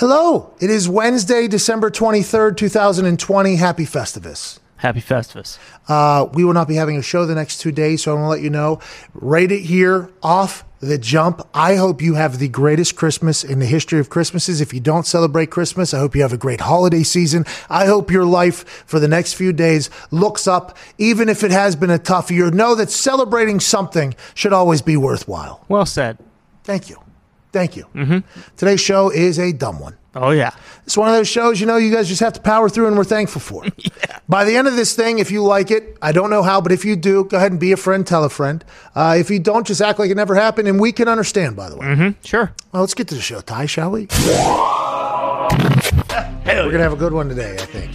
Hello, it is Wednesday, December 23rd, 2020. Happy Festivus. Happy Festivus. Uh, we will not be having a show the next two days, so I want to let you know. Rate it here off the jump. I hope you have the greatest Christmas in the history of Christmases. If you don't celebrate Christmas, I hope you have a great holiday season. I hope your life for the next few days looks up, even if it has been a tough year. Know that celebrating something should always be worthwhile. Well said. Thank you. Thank you. Mm-hmm. Today's show is a dumb one. Oh yeah. It's one of those shows, you know, you guys just have to power through and we're thankful for. By the end of this thing, if you like it, I don't know how, but if you do, go ahead and be a friend, tell a friend. Uh, if you don't, just act like it never happened, and we can understand, by the way. Mm-hmm. Sure. Well, let's get to the show, Ty, shall we? We're going to have a good one today, I think.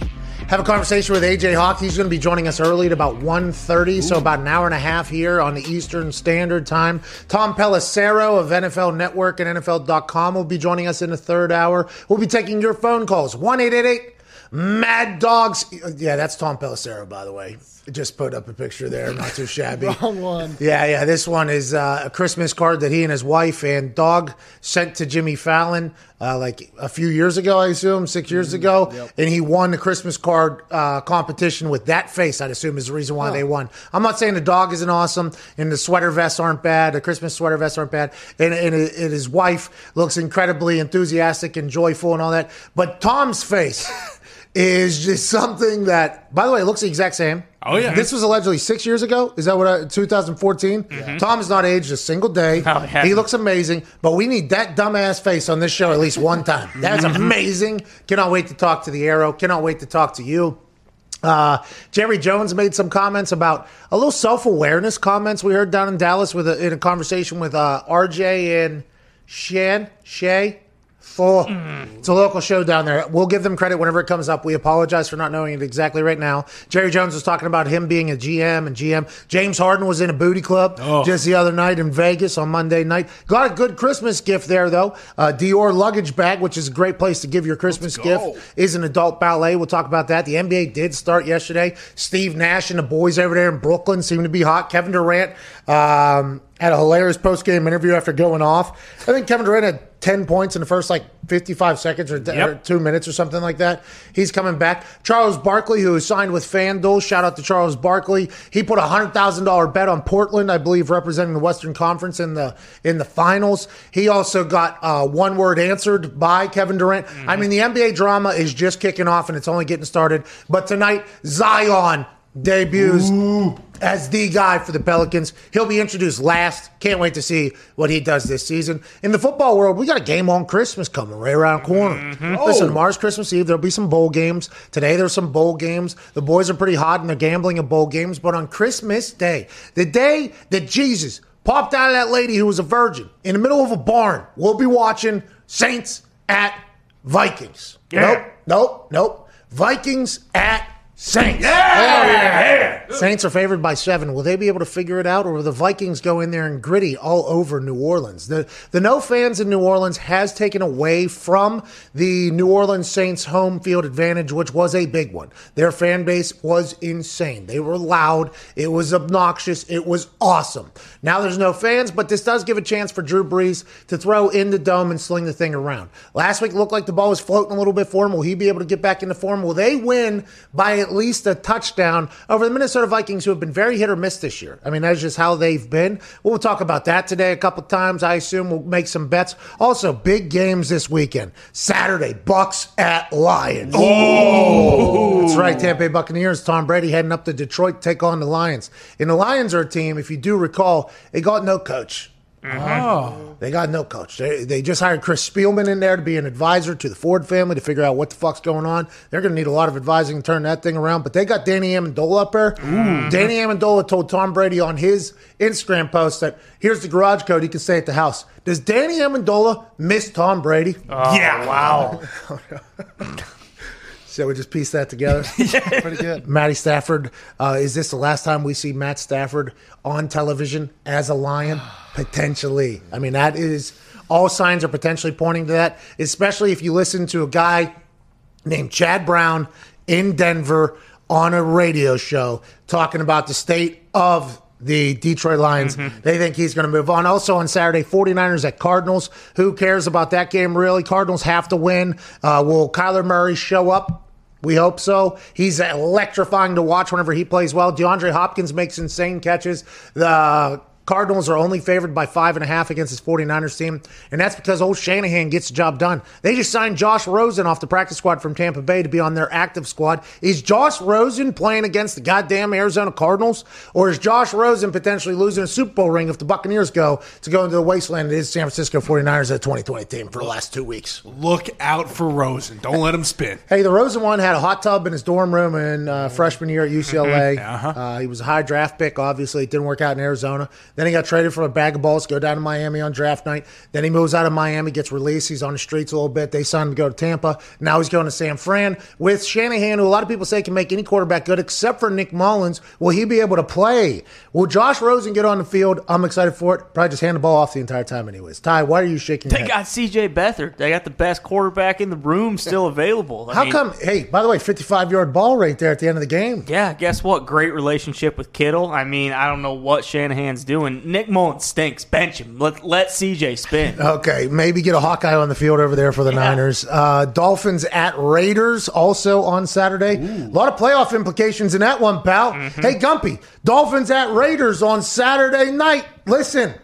Have a conversation with AJ Hawk. He's going to be joining us early at about 1.30, so about an hour and a half here on the Eastern Standard Time. Tom Pelissero of NFL Network and NFL.com will be joining us in the third hour. We'll be taking your phone calls. 1-888- Mad Dogs. Yeah, that's Tom Pelissero, by the way. Just put up a picture there, not too shabby. Wrong one. Yeah, yeah. This one is uh, a Christmas card that he and his wife and dog sent to Jimmy Fallon uh, like a few years ago, I assume, six years ago. And he won the Christmas card uh, competition with that face, I'd assume, is the reason why they won. I'm not saying the dog isn't awesome and the sweater vests aren't bad, the Christmas sweater vests aren't bad. And, and, and his wife looks incredibly enthusiastic and joyful and all that. But Tom's face. Is just something that, by the way, it looks the exact same. Oh, yeah. This was allegedly six years ago. Is that what I, 2014? Tom has not aged a single day. Oh, he he looks amazing, but we need that dumbass face on this show at least one time. That's amazing. Cannot wait to talk to the Arrow. Cannot wait to talk to you. Uh, Jerry Jones made some comments about a little self awareness comments we heard down in Dallas with a, in a conversation with uh, RJ and Shan Shay. Oh, It's a local show down there. We'll give them credit whenever it comes up. We apologize for not knowing it exactly right now. Jerry Jones was talking about him being a GM and GM. James Harden was in a booty club just the other night in Vegas on Monday night. Got a good Christmas gift there, though. Uh, Dior luggage bag, which is a great place to give your Christmas gift, is an adult ballet. We'll talk about that. The NBA did start yesterday. Steve Nash and the boys over there in Brooklyn seem to be hot. Kevin Durant um, had a hilarious post game interview after going off. I think Kevin Durant had 10 points in the first like 55 seconds or, or two minutes or something like that. He's coming back. Charles Barkley, who is signed with FanDuel, shout out to Charles Barkley. He put a hundred thousand dollar bet on Portland, I believe, representing the Western Conference in the in the finals. He also got uh, one word answered by Kevin Durant. I mean, the NBA drama is just kicking off and it's only getting started. But tonight, Zion debuts as the guy for the Pelicans. He'll be introduced last. Can't wait to see what he does this season. In the football world, we got a game on Christmas coming right around the corner. Mm-hmm. Listen, oh. tomorrow's Christmas Eve. There'll be some bowl games. Today there's some bowl games. The boys are pretty hot and they're gambling at bowl games. But on Christmas Day, the day that Jesus popped out of that lady who was a virgin in the middle of a barn, we'll be watching Saints at Vikings. Nope, nope, nope. Vikings at Saints. Yeah. Saints are favored by seven. Will they be able to figure it out, or will the Vikings go in there and gritty all over New Orleans? The the no fans in New Orleans has taken away from the New Orleans Saints home field advantage, which was a big one. Their fan base was insane. They were loud. It was obnoxious. It was awesome. Now there's no fans, but this does give a chance for Drew Brees to throw in the dome and sling the thing around. Last week looked like the ball was floating a little bit for him. Will he be able to get back into form? Will they win by at least a touchdown over the Minnesota Vikings, who have been very hit or miss this year? I mean, that's just how they've been. We'll talk about that today a couple times. I assume we'll make some bets. Also, big games this weekend. Saturday, Bucks at Lions. Oh, that's right. Tampa Bay Buccaneers. Tom Brady heading up to Detroit to take on the Lions. And the Lions are a team, if you do recall, they got no coach. Mm-hmm. Oh. They got no coach. They, they just hired Chris Spielman in there to be an advisor to the Ford family to figure out what the fuck's going on. They're going to need a lot of advising to turn that thing around. But they got Danny Amendola up there. Mm-hmm. Danny Amendola told Tom Brady on his Instagram post that here's the garage code he can stay at the house. Does Danny Amendola miss Tom Brady? Oh, yeah. Wow. So we just piece that together. Pretty good. Matty Stafford. Uh, is this the last time we see Matt Stafford on television as a Lion? Potentially. I mean, that is all signs are potentially pointing to that, especially if you listen to a guy named Chad Brown in Denver on a radio show talking about the state of the Detroit Lions. They think he's going to move on. Also on Saturday, 49ers at Cardinals. Who cares about that game, really? Cardinals have to win. Uh, will Kyler Murray show up? We hope so. He's electrifying to watch whenever he plays well. DeAndre Hopkins makes insane catches. The Cardinals are only favored by five and a half against his 49ers team, and that's because old Shanahan gets the job done. They just signed Josh Rosen off the practice squad from Tampa Bay to be on their active squad. Is Josh Rosen playing against the goddamn Arizona Cardinals, or is Josh Rosen potentially losing a Super Bowl ring if the Buccaneers go to go into the wasteland that is San Francisco 49ers at 2020 team for the last two weeks? Look out for Rosen. Don't let him spin. Hey, the Rosen one had a hot tub in his dorm room in uh, freshman year at UCLA. Uh-huh. Uh, he was a high draft pick. Obviously, it didn't work out in Arizona. Then he got traded for a bag of balls, go down to Miami on draft night. Then he moves out of Miami, gets released. He's on the streets a little bit. They signed him to go to Tampa. Now he's going to San Fran with Shanahan, who a lot of people say can make any quarterback good except for Nick Mullens. Will he be able to play? Will Josh Rosen get on the field? I'm excited for it. Probably just hand the ball off the entire time, anyways. Ty, why are you shaking your They got C.J. Beathard. They got the best quarterback in the room still available. I How mean, come? Hey, by the way, 55 yard ball right there at the end of the game. Yeah, guess what? Great relationship with Kittle. I mean, I don't know what Shanahan's doing. Nick Mullens stinks. Bench him. Let let C.J. spin. Okay, maybe get a Hawkeye on the field over there for the Niners. Uh, Dolphins at Raiders also on Saturday. A lot of playoff implications in that one, pal. Hey, Gumpy, Dolphins at Raiders on Saturday night. Listen,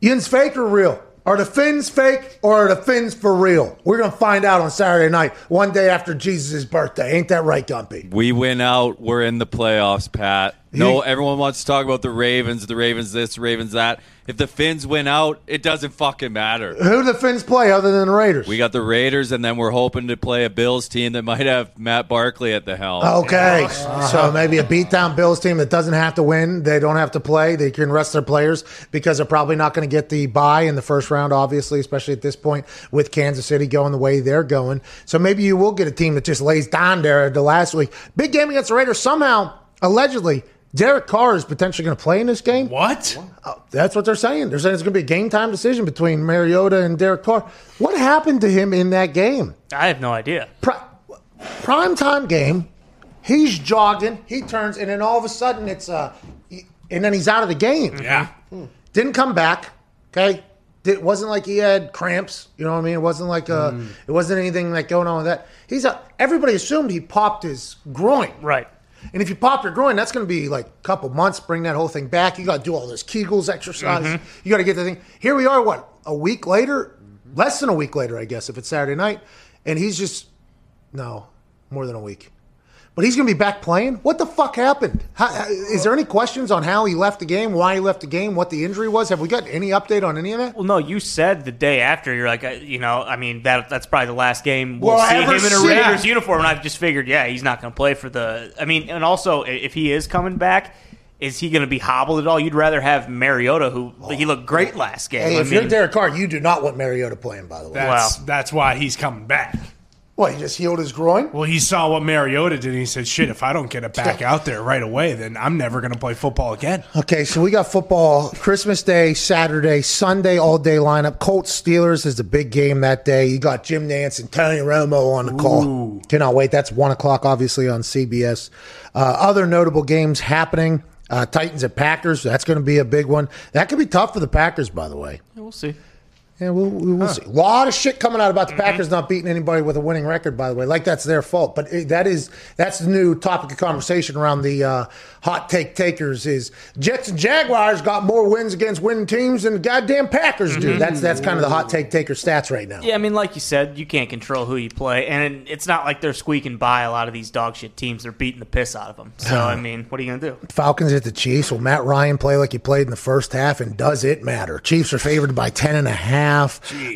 Yin's fake or real? Are the fins fake or are the fins for real? We're going to find out on Saturday night, one day after Jesus' birthday. Ain't that right, Gumpy? We win out. We're in the playoffs, Pat. No, everyone wants to talk about the Ravens, the Ravens this, Ravens that. If the Finns win out, it doesn't fucking matter. Who do the fins play other than the Raiders? We got the Raiders, and then we're hoping to play a Bills team that might have Matt Barkley at the helm. Okay, so maybe a beatdown Bills team that doesn't have to win. They don't have to play. They can rest their players because they're probably not going to get the bye in the first round, obviously, especially at this point with Kansas City going the way they're going. So maybe you will get a team that just lays down there the last week. Big game against the Raiders. Somehow, allegedly, Derek Carr is potentially going to play in this game. What? Oh, that's what they're saying. They're saying it's going to be a game time decision between Mariota and Derek Carr. What happened to him in that game? I have no idea. pri- prime time game. He's jogging. He turns, and then all of a sudden it's uh, he- and then he's out of the game. Yeah. Didn't come back. Okay. It wasn't like he had cramps. You know what I mean? It wasn't like uh, it wasn't anything like going on with that. He's a, everybody assumed he popped his groin. Right. And if you pop your groin, that's going to be like a couple months. Bring that whole thing back. You got to do all those Kegels exercises. Mm-hmm. You got to get the thing. Here we are. What a week later? Less than a week later, I guess, if it's Saturday night, and he's just no more than a week. But he's going to be back playing. What the fuck happened? How, how- is there any questions on how he left the game, why he left the game, what the injury was? Have we got any update on any of that? Well, no, you said the day after. You're like, uh, you know, I mean, that that's probably the last game we'll Will I see him in a see Raiders uniform. And I've just figured, yeah, he's not going to play for the. I mean, and also, if he is coming back, is he going to be hobbled at all? You'd rather have Mariota, who he looked great last game. Hey, I if you're Derek Carr, you do not want Mariota playing. By the way, That's Wow. that's why he's coming back. What he just healed his groin. Well, he saw what Mariota did, and he said, "Shit, if I don't get it back out there right away, then I'm never going to play football again." Okay, so we got football Christmas Day, Saturday, Sunday, all day lineup. Colts Steelers is the big game that day. You got Jim Nantz and Tony Romo on the call. Cannot wait. That's one o'clock, obviously, on CBS. Uh, other notable games happening. Uh, Titans at Packers. That's going to be a big one. That could be tough for the Packers, by the way. we'll see. Yeah, we'll, we will see. A lot of shit coming out about the Packers mm-hmm. not beating anybody with a winning record, by the way. Like that's their fault. But it, that is that's the new topic of conversation around the uh, hot take takers is Jets and Jaguars got more wins against winning teams than the goddamn Packers do. Mm-hmm. That's that's kind of the hot take taker stats right now. Yeah, I mean, like you said, you can't control who you play, and it's not like they're squeaking by a lot of these dog shit teams. They're beating the piss out of them. So, I mean, what are you gonna do? Falcons at the Chiefs. Will Matt Ryan play like he played in the first half? And does it matter? Chiefs are favored by 10 and a half.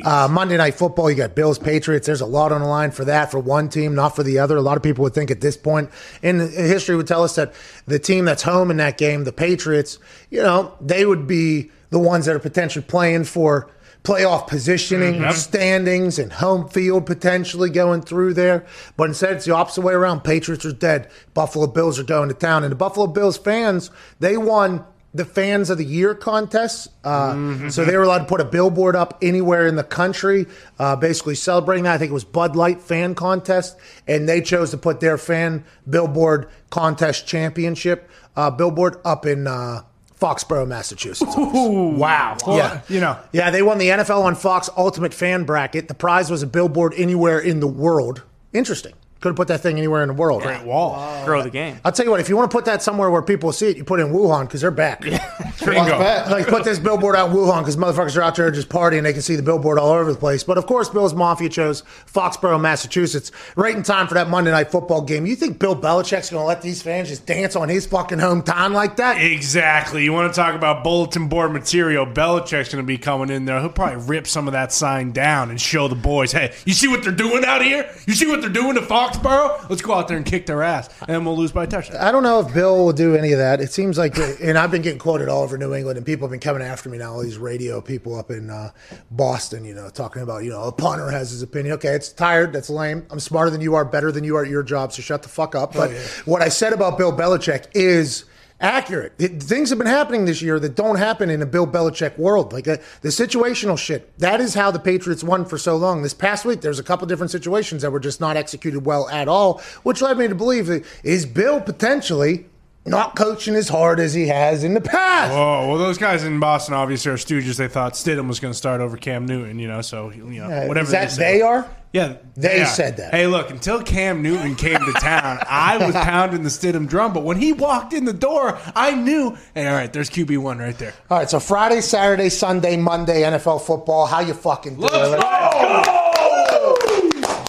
Uh, Monday Night Football, you got Bills, Patriots. There's a lot on the line for that, for one team, not for the other. A lot of people would think at this point in history would tell us that the team that's home in that game, the Patriots, you know, they would be the ones that are potentially playing for playoff positioning, standings, and home field potentially going through there. But instead, it's the opposite way around. Patriots are dead. Buffalo Bills are going to town. And the Buffalo Bills fans, they won the fans of the year contest. Uh, So they were allowed to put a billboard up anywhere in the country, uh, basically celebrating that. I think it was Bud Light fan contest, and they chose to put their fan billboard contest championship uh, billboard up in uh, Foxborough, Massachusetts. wow. Well, Yeah. You know, Yeah, they won the NFL on Fox Ultimate Fan Bracket. The prize was a billboard anywhere in the world. Interesting. Could have put that thing anywhere in the world. Great Wall. Grow the game. I'll tell you what, if you want to put that somewhere where people see it, you put it in Wuhan because they're back. Bingo. like put this billboard out in Wuhan because motherfuckers are out there just partying. They can see the billboard all over the place. But of course, Bill's Mafia chose Foxborough, Massachusetts, right in time for that Monday night football game. You think Bill Belichick's going to let these fans just dance on his fucking hometown like that? Exactly. You want to talk about bulletin board material? Belichick's going to be coming in there. He'll probably rip some of that sign down and show the boys, hey, you see what they're doing out here? You see what they're doing to Foxborough? Let's go out there and kick their ass, and we'll lose by a touchdown. I don't know if Bill will do any of that. It seems like, and I've been getting quoted all over New England, and people have been coming after me now. All these radio people up in uh, Boston, you know, talking about, you know, a punter has his opinion. Okay, it's tired. That's lame. I'm smarter than you are, better than you are at your job, so shut the fuck up. But what I said about Bill Belichick is accurate. It, things have been happening this year that don't happen in a Bill Belichick world. Like uh, the situational shit. That is how the Patriots won for so long. This past week, there's a couple different situations that were just not executed well at all, which led me to believe that is Bill potentially not coaching as hard as he has in the past. Oh well, those guys in Boston obviously are stooges. They thought Stidham was going to start over Cam Newton, you know. So you know, Uh, whatever is that they, they are? Yeah, They yeah. said that. Hey, look, until Cam Newton came to town, I was pounding the Stidham drum. But when he walked in the door, I knew. Hey, all right, there's QB one right there. All right, so Friday, Saturday, Sunday, Monday, NFL football. How you fucking doing?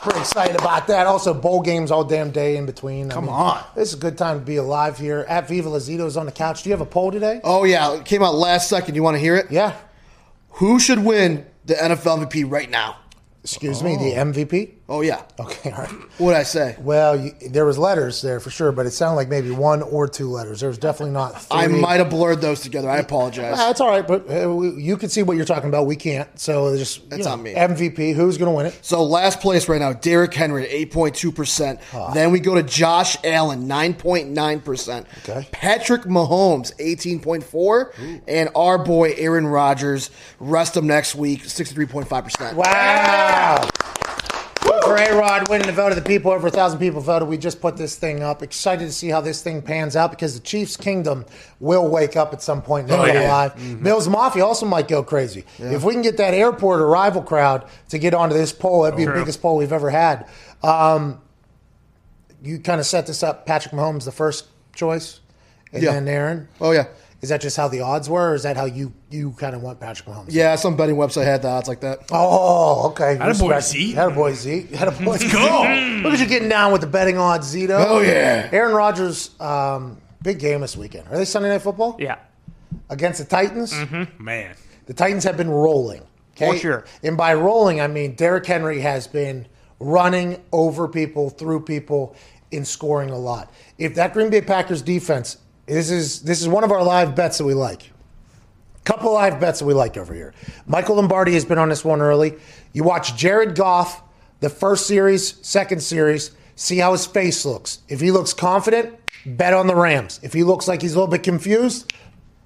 Pretty excited about that. Also, bowl games all damn day in between. Come on. This is a good time to be alive here. At Viva Lazito's on the couch. Do you have a poll today? Oh yeah, it came out last second. You want to hear it? Yeah. Who should win the NFL MVP right now? Excuse me, the MVP? Oh yeah. Okay, all right. What I say? Well, you, there was letters there for sure, but it sounded like maybe one or two letters. There was definitely not three. I might have blurred those together. I apologize. That's all right, but uh, you can see what you're talking about. We can't. So it's just That's on me. MVP. Who's going to win it? So last place right now, Derrick Henry, eight point two percent. Then we go to Josh Allen, nine point nine percent. Okay. Patrick Mahomes, eighteen point four, and our boy Aaron Rodgers. Rest him next week, sixty three point five percent. Wow. For A Rod winning the vote of the people, over a thousand people voted. We just put this thing up. Excited to see how this thing pans out because the Chiefs' kingdom will wake up at some point in Oh, their yeah. live. Bills Mafia also might go crazy. If we can get that airport arrival crowd to get onto this poll, that'd be the biggest poll we've ever had. Um, you kind of set this up. Patrick Mahomes, the first choice, and Yeah. then Aaron. Oh yeah, Is that just how the odds were, or is that how you you kind of want Patrick Mahomes? yeah. Some betting website had the odds like that. Oh, okay. Attaboy, Respect. Z. Attaboy Z. Attaboy Z. go. Look at you getting down with the betting odds, Zito. Oh, yeah. Aaron Rodgers, um, big game this weekend. Are they Sunday Night Football? Yeah. Against the Titans? Man, The Titans have been rolling. Okay? For sure. And by rolling, I mean Derrick Henry has been running over people, through people, and scoring a lot. If that Green Bay Packers defense, this is this is one of our live bets that we like. Couple live bets that we like over here. Michael Lombardi has been on this one early. You watch Jared Goff, the first series, second series, see how his face looks. If he looks confident, bet on the Rams. If he looks like he's a little bit confused,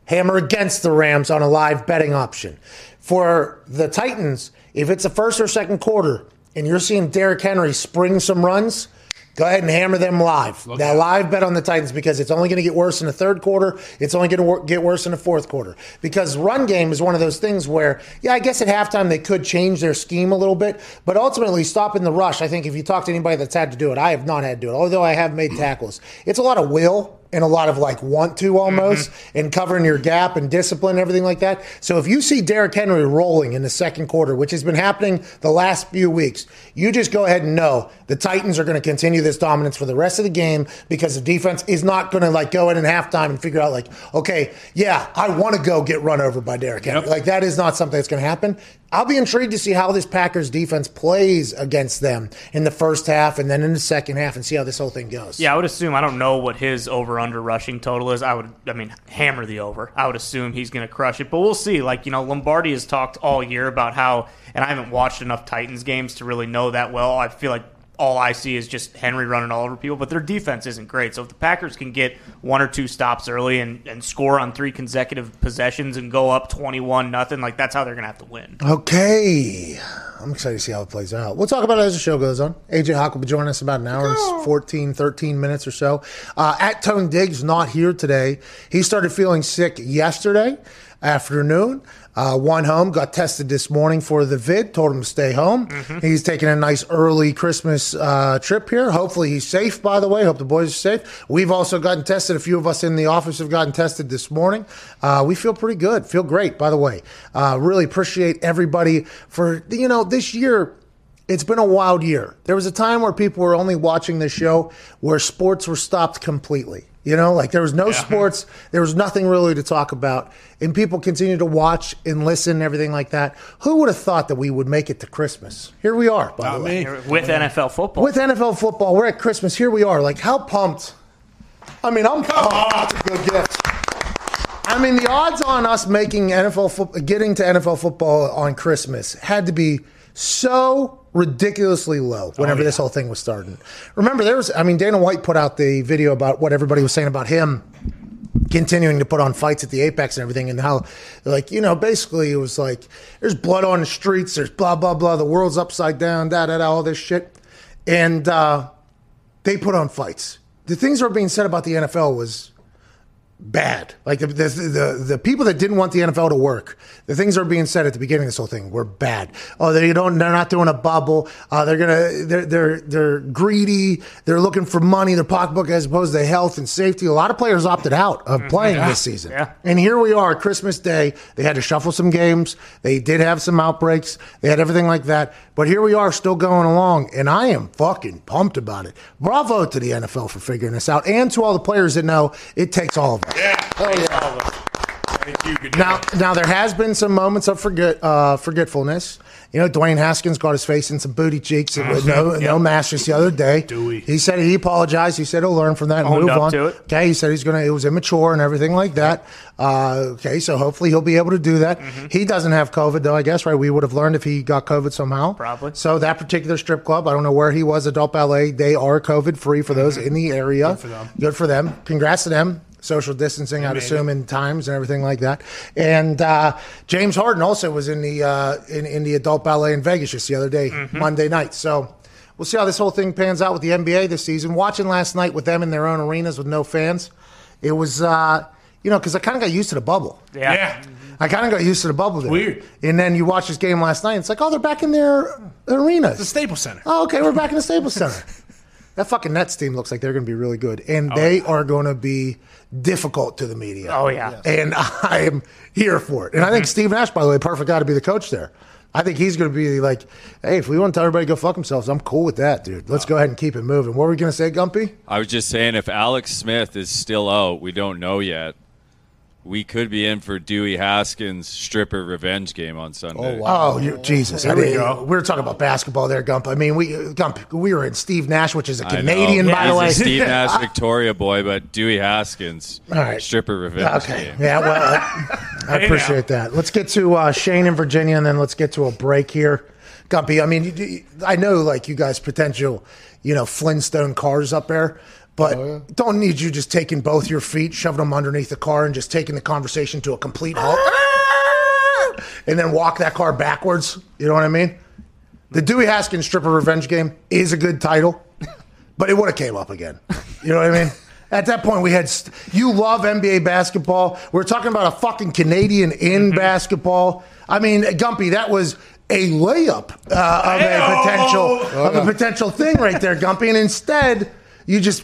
hammer against the Rams on a live betting option. For the Titans, if it's a first or second quarter and you're seeing Derrick Henry spring some runs, go ahead and hammer them live. now, live bet on the Titans because it's only going to get worse in the third quarter. It's only going to wor- get worse in the fourth quarter. Because run game is one of those things where, yeah, I guess at halftime they could change their scheme a little bit, but ultimately stopping the rush, I think if you talk to anybody that's had to do it, I have not had to do it, although I have made tackles. It's a lot of will and a lot of like want to almost mm-hmm. and covering your gap and discipline and everything like that. So if you see Derrick Henry rolling in the second quarter, which has been happening the last few weeks, you just go ahead and know the Titans are going to continue this dominance for the rest of the game because the defense is not going to like go in in halftime and figure out like, okay, yeah, I want to go get run over by Derrick Henry. Yep. Like that is not something that's going to happen. I'll be intrigued to see how this Packers defense plays against them in the first half and then in the second half and see how this whole thing goes. Yeah, I would assume. I don't know what his over under rushing total is. I would, I mean, hammer the over. I would assume he's going to crush it, but we'll see. Like you know, Lombardi has talked all year about how, and I haven't watched enough Titans games to really know that well. I feel like all I see is just Henry running all over people, but their defense isn't great. So if the Packers can get one or two stops early and, and score on three consecutive possessions and go up 21 nothing, like that's how they're going to have to win. Okay. I'm excited to see how it plays out. We'll talk about it as the show goes on. AJ Hawk will be joining us in about an hour and 14, 13 minutes or so. Uh, at Tone Diggs, not here today. He started feeling sick yesterday afternoon. Uh, one home, got tested this morning for the vid, told him to stay home. He's taking a nice early Christmas uh, trip here. Hopefully he's safe, by the way. Hope the boys are safe. We've also gotten tested. A few of us in the office have gotten tested this morning. Uh, we feel pretty good. Feel great, by the way. Uh, really appreciate everybody for, you know, this year it's been a wild year. There was a time where people were only watching this show where sports were stopped completely. You know, like there was no sports, there was nothing really to talk about, and people continue to watch and listen and everything like that. Who would have thought that we would make it to Christmas? Here we are, by Not the way. me. With NFL football. With NFL football, we're at Christmas. Here we are. Like, how pumped? I mean, I'm pumped. That's a good gift. I mean, the odds on us making NFL football, getting to NFL football on Christmas had to be so ridiculously low whenever this whole thing was starting. Remember, there was, I mean, Dana White put out the video about what everybody was saying about him continuing to put on fights at the Apex and everything, and how, like, you know, basically it was like, there's blood on the streets, there's blah, blah, blah, the world's upside down, da, da, da, all this shit. And uh, they put on fights. The things that were being said about the NFL was bad. Like the, the the the people that didn't want the NFL to work, the things that were being said at the beginning of this whole thing were bad. Oh, they don't. They're not doing a bubble. Uh, they're gonna. They're they're they're greedy. They're looking for money. Their pocketbook as opposed to health and safety. A lot of players opted out of playing this season. Yeah. And here we are, Christmas Day. They had to shuffle some games. They did have some outbreaks. They had everything like that. But here we are, still going along, and I am fucking pumped about it. Bravo to the NFL for figuring this out, and to all the players that know it takes all of. Yeah. Oh, yeah. Thank you. Good Now, job. now there has been some moments of forget uh, forgetfulness. You know, Dwayne Haskins got his face in some booty cheeks with no no mask just the other day. Dewey. He said he apologized. He said he'll learn from that and Owned move up on. to it. Okay, he said he's gonna. It was immature and everything like that. Uh, okay, so hopefully he'll be able to do that. Mm-hmm. He doesn't have COVID though. I guess right. We would have learned if he got COVID somehow. Probably. So that particular strip club, I don't know where he was. Adult Ballet. They are COVID free for those in the area. Good for them. Good for them. Congrats to them. Social distancing, I'd assume, in times and everything like that. And uh, James Harden also was in the uh, in, in the adult ballet in Vegas just the other day, Monday night. So we'll see how this whole thing pans out with the NBA this season. Watching last night with them in their own arenas with no fans, it was uh, you know because I kind of got used to the bubble. yeah. Yeah. I kind of got used to the bubble. There. Weird. And then you watch this game last night. And It's like, oh, they're back in their arenas. The Staples Center. Oh, okay, we're back in the Staples Center. That fucking Nets team looks like they're going to be really good, and oh, they are going to be difficult to the media. Oh, yeah. and I am here for it. And I think mm-hmm. Steve Nash, by the way, perfect guy to be the coach there. I think he's going to be like, hey, if we want to tell everybody to go fuck themselves, I'm cool with that, dude. Let's go ahead and keep it moving. What were we going to say, Gumpy? I was just saying, if Alex Smith is still out, we don't know yet. We could be in for Dewey Haskins' stripper revenge game on Sunday. Oh, you, Jesus! I we mean, go. we were talking about basketball there, Gump. I mean, we Gump, we were in Steve Nash, which is a. Canadian, by He's the way. a Steve Nash Victoria boy, but Dewey Haskins All right. stripper revenge Okay. game. Yeah, well, I, I Hey, appreciate that. Let's get to uh, Shane in Virginia, and then let's get to a break here. Gumpy, I mean, you- you- I know like you guys potential, you know, Flintstone cars up there, but don't need you just taking both your feet, shoving them underneath the car, and just taking the conversation to a complete halt, and then walk that car backwards. You know what I mean? The Dewey Haskins Stripper Revenge Game is a good title, but it would have came up again. You know what I mean? At that point, we had. St- you love NBA basketball. We're talking about a fucking Canadian in basketball. I mean, Gumpy, that was a layup uh, of a Hey-o! potential of a potential thing right there, Gumpy. And instead, you just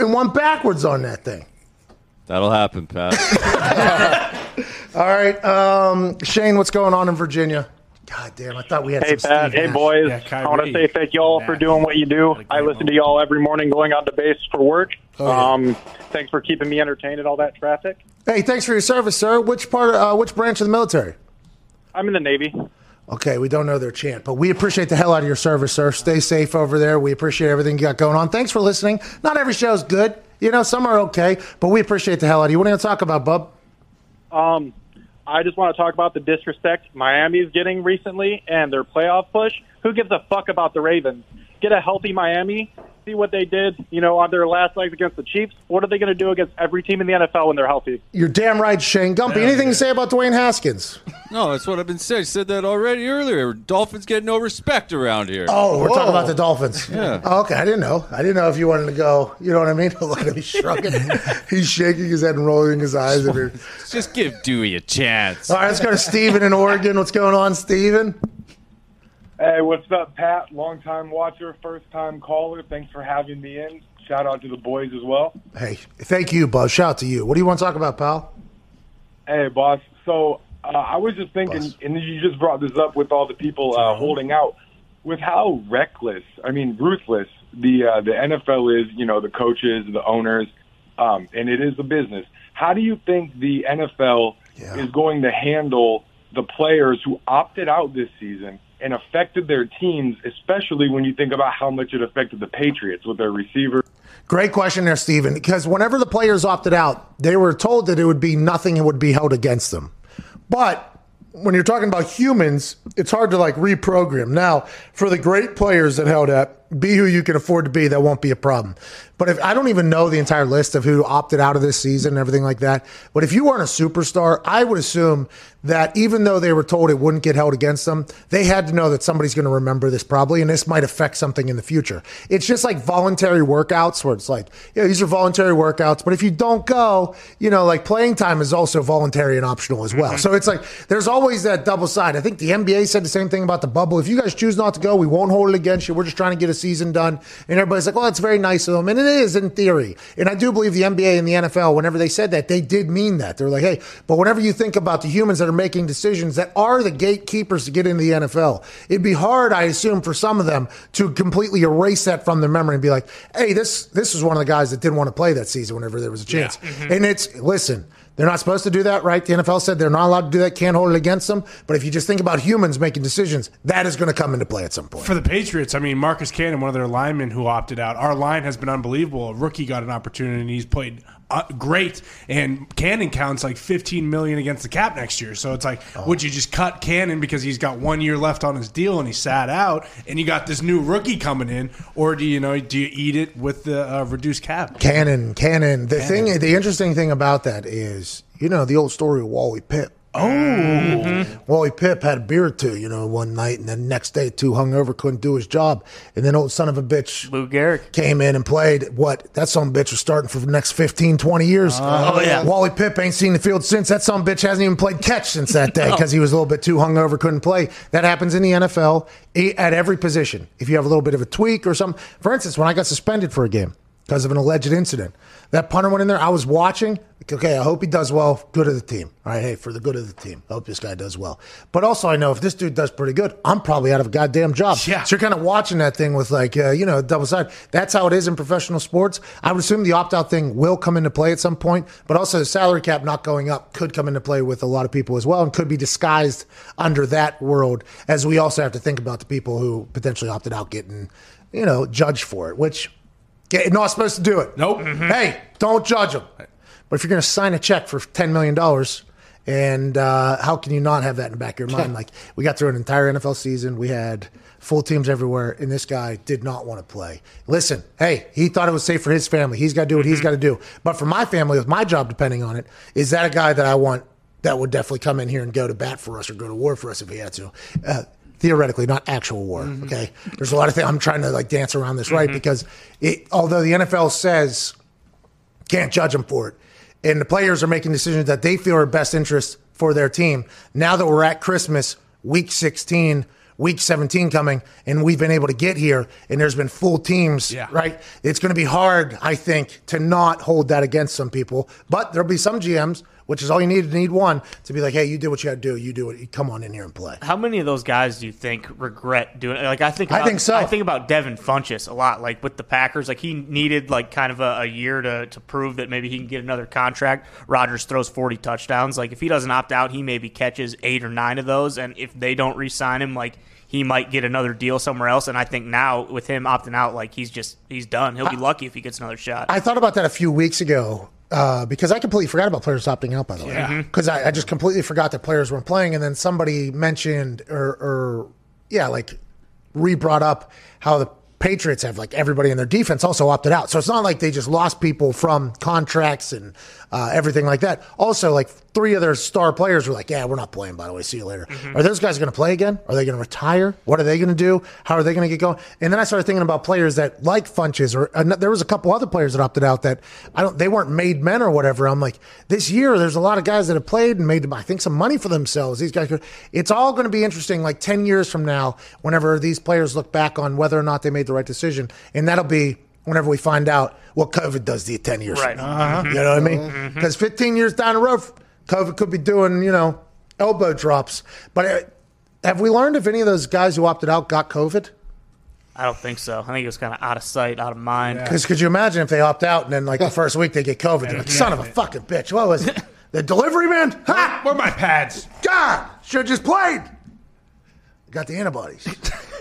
and went backwards on that thing. That'll happen, Pat. All right, um, Shane, what's going on in Virginia? God damn, I thought we had Hey some Pat, Steve hey Nash. boys. Yeah, I want to say thank you all for doing what you do. I a I great listen to y'all every morning going out to base for work. Oh, yeah. Um, thanks for keeping me entertained in all that traffic. Hey, thanks for your service, sir. Which part? Uh, which branch of the military? I'm in the Navy. Okay, we don't know their chant, but we appreciate the hell out of your service, sir. Stay safe over there. We appreciate everything you got going on. Thanks for listening. Not every show's good. You know, some are okay, but we appreciate the hell out of you. What are you going to talk about, bub? Um, I just want to talk about the disrespect Miami's getting recently and their playoff push. Who gives a fuck about the Ravens? Get a healthy Miami, see what they did, you know, on their last legs against the Chiefs. What are they going to do against every team in the NFL when they're healthy? You're damn right, Shane Gumpy. Anything to say about Dwayne Haskins? No, that's what I've been saying. I said that already earlier. Dolphins get no respect around here. Oh, we're talking about the Dolphins. Yeah. Oh, okay, I didn't know. I didn't know if you wanted to go. You know what I mean? Look at him, he's shrugging. he's shaking his head and rolling his eyes. If you're- Just give Dewey a chance. All right, let's go to Steven in Oregon. What's going on, Steven? Hey, what's up, Pat? Longtime watcher, first time caller. Thanks for having me in. Shout out to the boys as well. Hey, thank you, Buzz. Shout out to you. What do you want to talk about, pal? Hey, boss. So uh, I was just thinking, Boss. and you just brought this up with all the people uh, holding out. With how reckless, I mean ruthless, the uh, the NFL is. You know, the coaches, the owners, um, and it is a business. How do you think the NFL Yeah. is going to handle the players who opted out this season and affected their teams, especially when you think about how much it affected the Patriots with their receivers? Great question there, Steven. Because whenever the players opted out, they were told that it would be nothing that would be held against them. But when you're talking about humans, it's hard to like reprogram. Now, for the great players that held out, be who you can afford to be. That won't be a problem. But if I don't even know the entire list of who opted out of this season and everything like that, but if you weren't a superstar, I would assume that even though they were told it wouldn't get held against them, they had to know that somebody's going to remember this probably, and this might affect something in the future. It's just like voluntary workouts where it's like, yeah, these are voluntary workouts, but if you don't go, you know, like playing time is also voluntary and optional as well. Mm-hmm. So it's like there's always that double side. I think the NBA said the same thing about the bubble. If you guys choose not to go, we won't hold it against you. We're just trying to get a season done. And everybody's like, well, that's very nice of them. And it is in theory. And I do believe the NBA and the NFL, whenever they said that, they did mean that. They're like, hey, but whenever you think about the humans that are making decisions that are the gatekeepers to get into the NFL, it'd be hard, I assume, for some of them to completely erase that from their memory and be like, hey, this this was one of the guys that didn't want to play that season whenever there was a chance. Mm-hmm. And it's listen, they're not supposed to do that, right? The NFL said they're not allowed to do that, can't hold it against them. But if you just think about humans making decisions, that is going to come into play at some point. For the Patriots, I mean, Marcus Cannon, one of their linemen who opted out. Our line has been unbelievable. A rookie got an opportunity and he's played uh, great. And Cannon counts like 15 million against the cap next year. So it's like, would you just cut Cannon because he's got one year left on his deal and he sat out, and you got this new rookie coming in, or do you know do you eat it with the uh, reduced cap? Cannon, Cannon. The thing, the interesting thing about that is, you know, the old story of Wally Pipp. Oh, Wally Pipp had a beer or two, you know, one night, and then next day, too hungover, couldn't do his job, and then old son of a bitch Lou Gehrig. came in and played. What that son of a bitch was starting for the next 15, 20 years. Oh, yeah. Oh, Wally Pipp ain't seen the field since. That son of a bitch hasn't even played catch since that day because he was a little bit too hungover, couldn't play. That happens in the NFL at every position. If you have a little bit of a tweak or something, for instance, when I got suspended for a game because of an alleged incident. That punter went in there. I was watching. Okay, I hope he does well. Good of the team. All right, hey, for the good of the team, I hope this guy does well. But also, I know if this dude does pretty good, I'm probably out of a goddamn job. Yeah. So you're kind of watching that thing with like, uh, you know, double side. That's how it is in professional sports. I would assume the opt out thing will come into play at some point, but also the salary cap not going up could come into play with a lot of people as well and could be disguised under that world. As we also have to think about the people who potentially opted out getting, you know, judged for it, which Get, not supposed to do it. Nope. Hey, don't judge them. But if you're going to sign a check for $10 million, and uh, how can you not have that in the back of your mind? Like, we got through an entire NFL season. We had full teams everywhere, and this guy did not want to play. Listen, hey, he thought it was safe for his family. He's got to do what he's got to do. But for my family, with my job depending on it, is that a guy that I want that would definitely come in here and go to bat for us or go to war for us if he had to? Uh, theoretically, not actual war. Mm-hmm. Okay, there's a lot of things. I'm trying to like dance around this right mm-hmm. because it, although the NFL says can't judge them for it, and the players are making decisions that they feel are best interest for their team. Now that we're at Christmas, week 16. Week 17 coming, and we've been able to get here, and there's been full teams, Yeah. right? It's going to be hard, I think, to not hold that against some people. But there'll be some GMs, which is all you need to need one to be like, hey, you did what you had to do. You do it. You come on in here and play. How many of those guys do you think regret doing? Like I think, I think so. I think about Devin Funchess a lot. Like with the Packers, like he needed like kind of a, a year to to prove that maybe he can get another contract. Rodgers throws forty touchdowns. Like if he doesn't opt out, he maybe catches eight or nine of those. And if they don't re-sign him, like he might get another deal somewhere else. And I think now with him opting out, like he's just he's done. He'll be lucky if he gets another shot. I thought about that a few weeks ago uh, because I completely forgot about players opting out. By the way, because I, I just completely forgot that players weren't playing, and then somebody mentioned or, or yeah, like re brought up how the Patriots have like everybody in their defense also opted out. So it's not like they just lost people from contracts and uh, everything like that. Also, like three of their star players were like, "Yeah, we're not playing. By the way, see you later." Are those guys going to play again? Are they going to retire? What are they going to do? How are they going to get going? And then I started thinking about players that like Funchess, or uh, there was a couple other players that opted out that I don't. They weren't made men or whatever. I'm like, this year there's a lot of guys that have played and made, I think, some money for themselves. These guys, could, it's all going to be interesting. Like ten years from now, whenever these players look back on whether or not they made the right decision, and that'll be whenever we find out what COVID does to you 10 years Right. from now. Uh-huh. You know what I mean? Mm-hmm. Mm-hmm. Because 15 years down the road, COVID could be doing, you know, elbow drops. But uh, have we learned if any of those guys who opted out got COVID? I don't think so. I think it was kind of out of sight, out of mind. Because could you imagine if they opt out and then, like, the first week they get COVID? They're like, son of a fucking bitch. What was it? The delivery man? Ha! Where are my pads? God! Should have just played. Got the antibodies.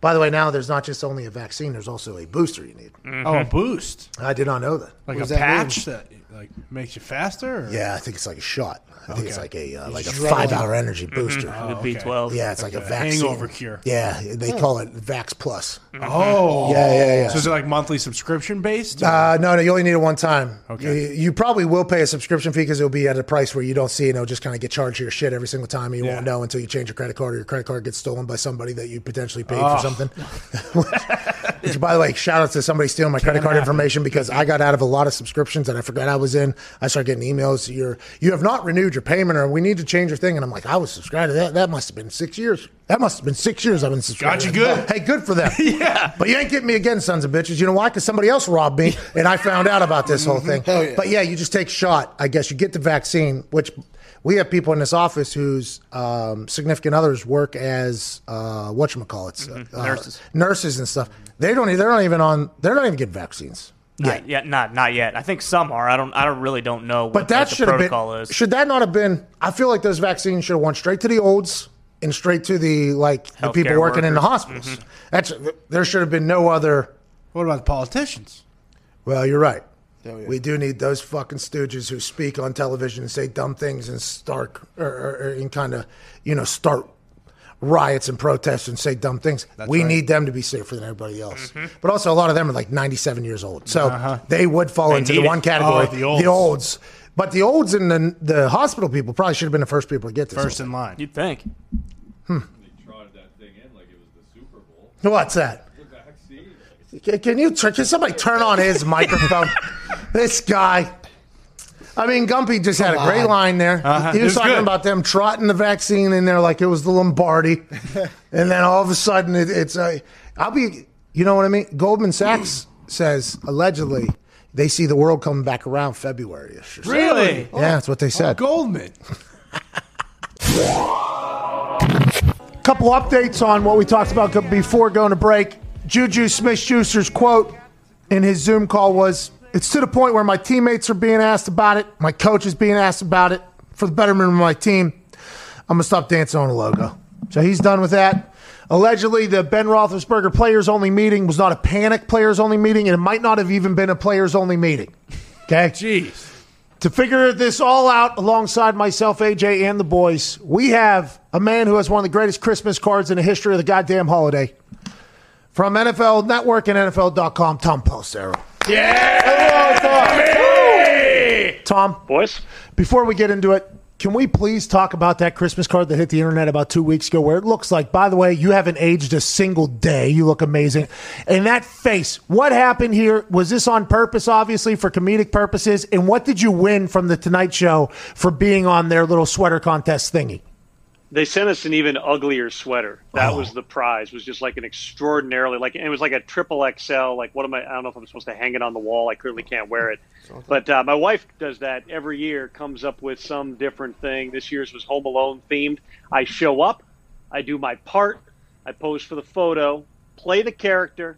By the way, now there's not just only a vaccine, there's also a booster you need. Mm-hmm. Oh, a boost. I did not know that. Like does a that patch that like makes you faster? Or? Yeah, I think it's like a shot. I think it's like a uh, like a just rub it five on. hour energy booster. Good B12. Yeah, it's like a Okay. vaccine. Hangover cure. Yeah, they call it Vax Plus. Oh. Yeah, yeah, yeah. So is it like monthly subscription based? Uh, no, no, you only need it one time. Okay. You, you probably will pay a subscription fee because it'll be at a price where you don't see it. and It'll just kind of get charged to your shit every single time. And you Yeah. won't know until you change your credit card or your credit card gets stolen by somebody that you potentially paid Oh. for something. Which, by the way, shout out to somebody stealing my credit card information because I got out of a lot of subscriptions that I forgot I was in. I started getting emails. You're you have not renewed your payment, or we need to change your thing. And I'm like, I was subscribed to that. That must have been six years. That must have been six years I've been subscribed. Got you good. Hey, good for them. yeah. But you ain't getting me again, sons of bitches. You know why? Because somebody else robbed me, and I found out about this whole thing. Hell yeah. But yeah, you just take a shot. I guess you get the vaccine, which we have people in this office whose um, significant others work as uh, whatchamacallits, uh, Nurses. nurses and stuff. They don't. e- They're not even on. They're not even getting vaccines. Not yet. Not not yet. I think some are. I don't. I don't really don't know. But what, that what the should have been. is. Should that not have been? I feel like those vaccines should have went straight to the olds and straight to the like the people working in the workers. hospitals. That's there should have been no other. What about the politicians? Well, you're right. Hell yeah. We do need those fucking stooges who speak on television and say dumb things and start or, or, or and kind of you know start riots and protests and say dumb things. we right. need them to be safer than everybody else. Mm-hmm. But also, a lot of them are like 97 years old, so uh-huh. they would fall into the it. one category. Oh, the olds. olds. But the olds and the, the hospital people probably should have been the first people to get this. First in line. You'd think. Hmm. They trotted that thing in like it was the Super Bowl. What's that? Can, you turn? Can somebody turn on his microphone? this guy. I mean, Gumpy just had a great line there. Uh-huh. He was, was talking good. about them trotting the vaccine in there like it was the Lombardi, and then all of a sudden it, it's a. I'll be. You know what I mean? Goldman Sachs says allegedly they see the world coming back around February. Really? Yeah, that's what they said. Goldman. couple updates on what we talked about before going to break. Juju Smith Schuster's quote in his Zoom call was It's to the point where my teammates are being asked about it, my coach is being asked about it for the betterment of my team. I'm going to stop dancing on the logo. So he's done with that. Allegedly, the Ben Roethlisberger players only meeting was not a panic players only meeting, and it might not have even been a players only meeting. Okay? Jeez. To figure this all out alongside myself, AJ, and the boys, we have a man who has one of the greatest Christmas cards in the history of the goddamn holiday. From NFL Network and NFL.com, Tom Pelissero. Yeah! Tom, Boys, before we get into it, can we please talk about that Christmas card that hit the internet about two weeks ago where it looks like, by the way, you haven't aged a single day. You look amazing. And that face, what happened here? Was this on purpose, obviously, for comedic purposes? And what did you win from the Tonight Show for being on their little sweater contest thingy? They sent us an even uglier sweater. That Oh. was the prize. Was just like an extraordinarily like it was like a triple XL. Like what am I? I don't know if I'm supposed to hang it on the wall. I clearly can't wear it. But uh, my wife does that every year. Comes up with some different thing. This year's was Home Alone themed. I show up. I do my part. I pose for the photo. Play the character.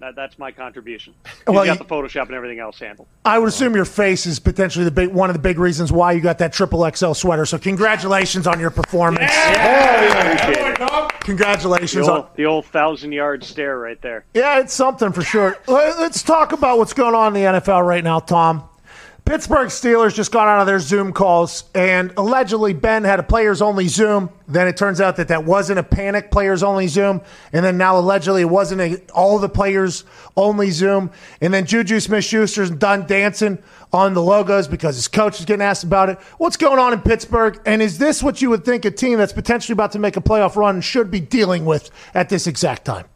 That, that's my contribution. You Well, got you- the Photoshop and everything else handled. I would assume your face is potentially the big, one of the big reasons why you got that triple XL sweater. So congratulations on your performance. Appreciate it. Congratulations The on old, the old thousand yard stare right there. Yeah, it's something for sure. Let's talk about what's going on in the NFL right now, Tom. Pittsburgh Steelers just got out of their Zoom calls, and allegedly Ben had a players only Zoom. Then it turns out that that wasn't a panic players only Zoom, and then now allegedly it wasn't a, all the players only Zoom. And then Juju Smith Schuster's done dancing on the logos because his coach is getting asked about it. What's going on in Pittsburgh? And is this what you would think a team that's potentially about to make a playoff run should be dealing with at this exact time?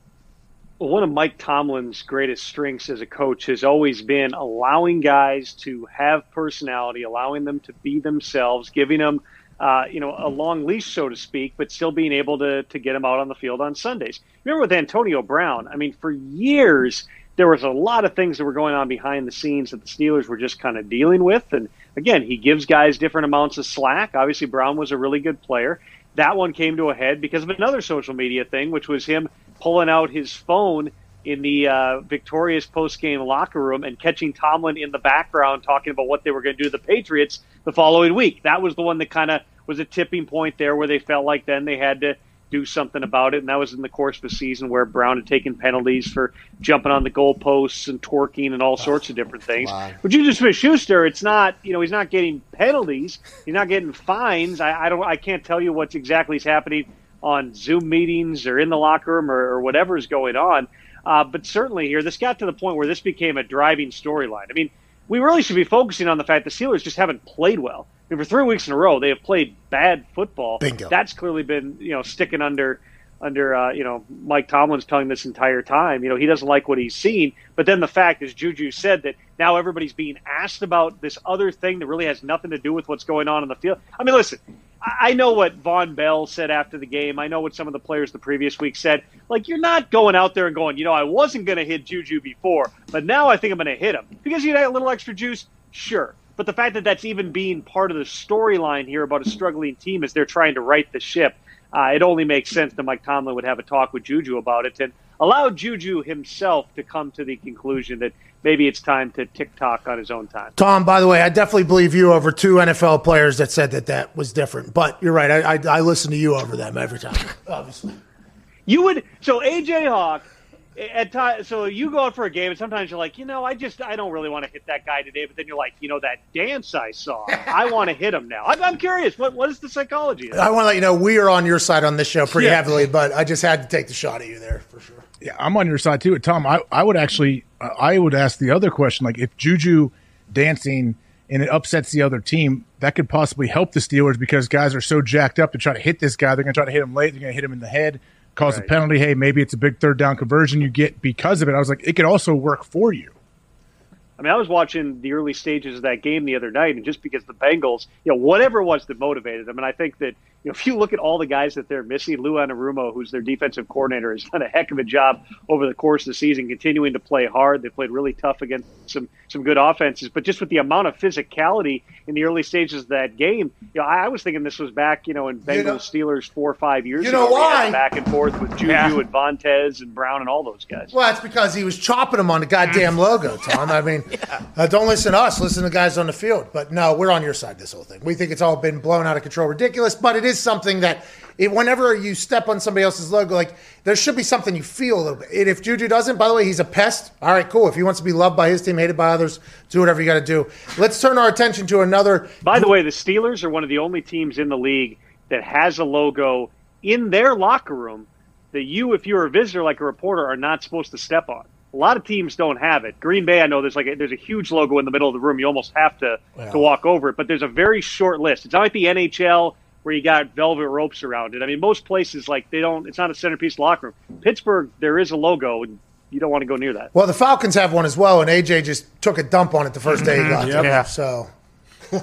One of Mike Tomlin's greatest strengths as a coach has always been allowing guys to have personality, allowing them to be themselves, giving them, uh, you know, a long leash, so to speak, but still being able to to get them out on the field on Sundays. Remember with Antonio Brown? I mean, for years there was a lot of things that were going on behind the scenes that the Steelers were just kind of dealing with, and again, he gives guys different amounts of slack. Obviously, Brown was a really good player. That one came to a head because of another social media thing, which was him pulling out his phone in the uh, victorious post-game locker room and catching Tomlin in the background talking about what they were going to do to the Patriots the following week. That was the one that kind of was a tipping point there where they felt like then they had to do something about it. And that was in the course of a season where Brown had taken penalties for jumping on the goalposts and twerking and all sorts of different things. But Juju Smith Schuster, it's not, you know, he's not getting penalties. He's not getting fines. I, I don't, I can't tell you what's exactly is happening on Zoom meetings or in the locker room or, or whatever is going on. Uh, but certainly here, this got to the point where this became a driving storyline. I mean, we really should be focusing on the fact the Steelers just haven't played well. Mean, for three weeks in a row, they have played bad football. Bingo. That's clearly been you know sticking under under uh, you know Mike Tomlin's telling this entire time. You know he doesn't like what he's seen. But then the fact, is, Juju said, that now everybody's being asked about this other thing that really has nothing to do with what's going on in the field. I mean, listen, I I know what Vonn Bell said after the game. I know what some of the players the previous week said. Like, you're not going out there and going, you know, I wasn't going to hit Juju before, but now I think I'm going to hit him because you had a little extra juice. Sure. But the fact that that's even being part of the storyline here about a struggling team as they're trying to right the ship, uh, it only makes sense that Mike Tomlin would have a talk with Juju about it and allow Juju himself to come to the conclusion that maybe it's time to tick tock on his own time. Tom, by the way, I definitely believe you over two NFL players that said that that was different. But you're right. I, I, I listen to you over them every time, obviously. You would so AJ Hawk at times. So you go out for a game, and sometimes you're like, you know, I just I don't really want to hit that guy today. But then you're like, you know, that dance I saw, I want to hit him now. I'm, I'm curious. What what is the psychology? Of? I want to let you know we are on your side on this show pretty Yeah. heavily, but I just had to take the shot at you there for sure. Yeah, I'm on your side too, Tom. I, I would actually, uh, I would ask the other question: like, if Juju dancing and it upsets the other team, that could possibly help the Steelers because guys are so jacked up to try to hit this guy. They're going to try to hit him late. They're going to hit him in the head, cause a penalty. Hey, maybe it's a big third down conversion you get because of it. I was like, it could also work for you. I mean, I was watching the early stages of that game the other night, and just because the Bengals, you know, whatever it was that motivated them, and I think that you know, if you look at all the guys that they're missing, Lou Anarumo, who's their defensive coordinator, has done a heck of a job over the course of the season, continuing to play hard. They played really tough against some some good offenses, but just with the amount of physicality in the early stages of that game, you know, I, I was thinking this was back, you know, in Bengals know- Steelers four or five years You know where you had why? Back and forth with Juju Yeah. and Vontaze and Brown and all those guys. Well, that's because he was chopping them on the goddamn logo, Tom. I mean, uh, don't listen to us, listen to the guys on the field. But no, we're on your side this whole thing. We think it's all been blown out of control, ridiculous, but it is something that it, whenever you step on somebody else's logo, like there should be something you feel a little bit. And if Juju doesn't, by the way, he's a pest. All right, cool. If he wants to be loved by his team, hated by others, do whatever you got to do. Let's turn our attention to another. By the way, the Steelers are one of the only teams in the league that has a logo in their locker room that you, if you're a visitor like a reporter, are not supposed to step on. A lot of teams don't have it. Green Bay, I know there's like a, there's a huge logo in the middle of the room. You almost have to to walk over it, but there's a very short list. It's not like the NHL where you got velvet ropes around it. I mean, most places like they don't. It's not a centerpiece locker room. Pittsburgh, there is a logo, and you don't want to go near that. Well, the Falcons have one as well, and AJ just took a dump on it the first day he mm-hmm. got there. Yeah. So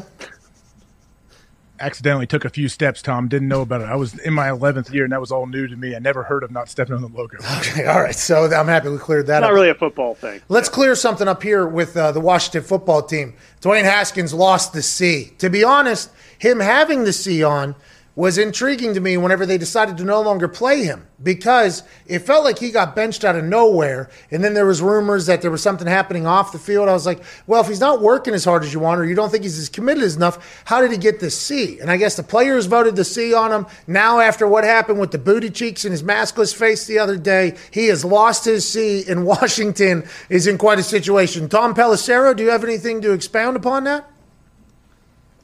Accidentally took a few steps, Tom. Didn't know about it. I was in my 11th year, and that was all new to me. I never heard of not stepping on the logo. okay, all right. So I'm happy we cleared that It's up. not really a football thing. Let's clear something up here with uh, the Washington football team. Dwayne Haskins lost the C. To be honest, him having the C on was intriguing to me whenever they decided to no longer play him because it felt like he got benched out of nowhere. And then there was rumors that there was something happening off the field. I was like, well, if he's not working as hard as you want or you don't think he's as committed as enough, how did he get the C? And I guess the players voted the C on him. Now, after what happened with the booty cheeks and his maskless face the other day, he has lost his C and Washington is in quite a situation. Tom Pelissero, do you have anything to expound upon that?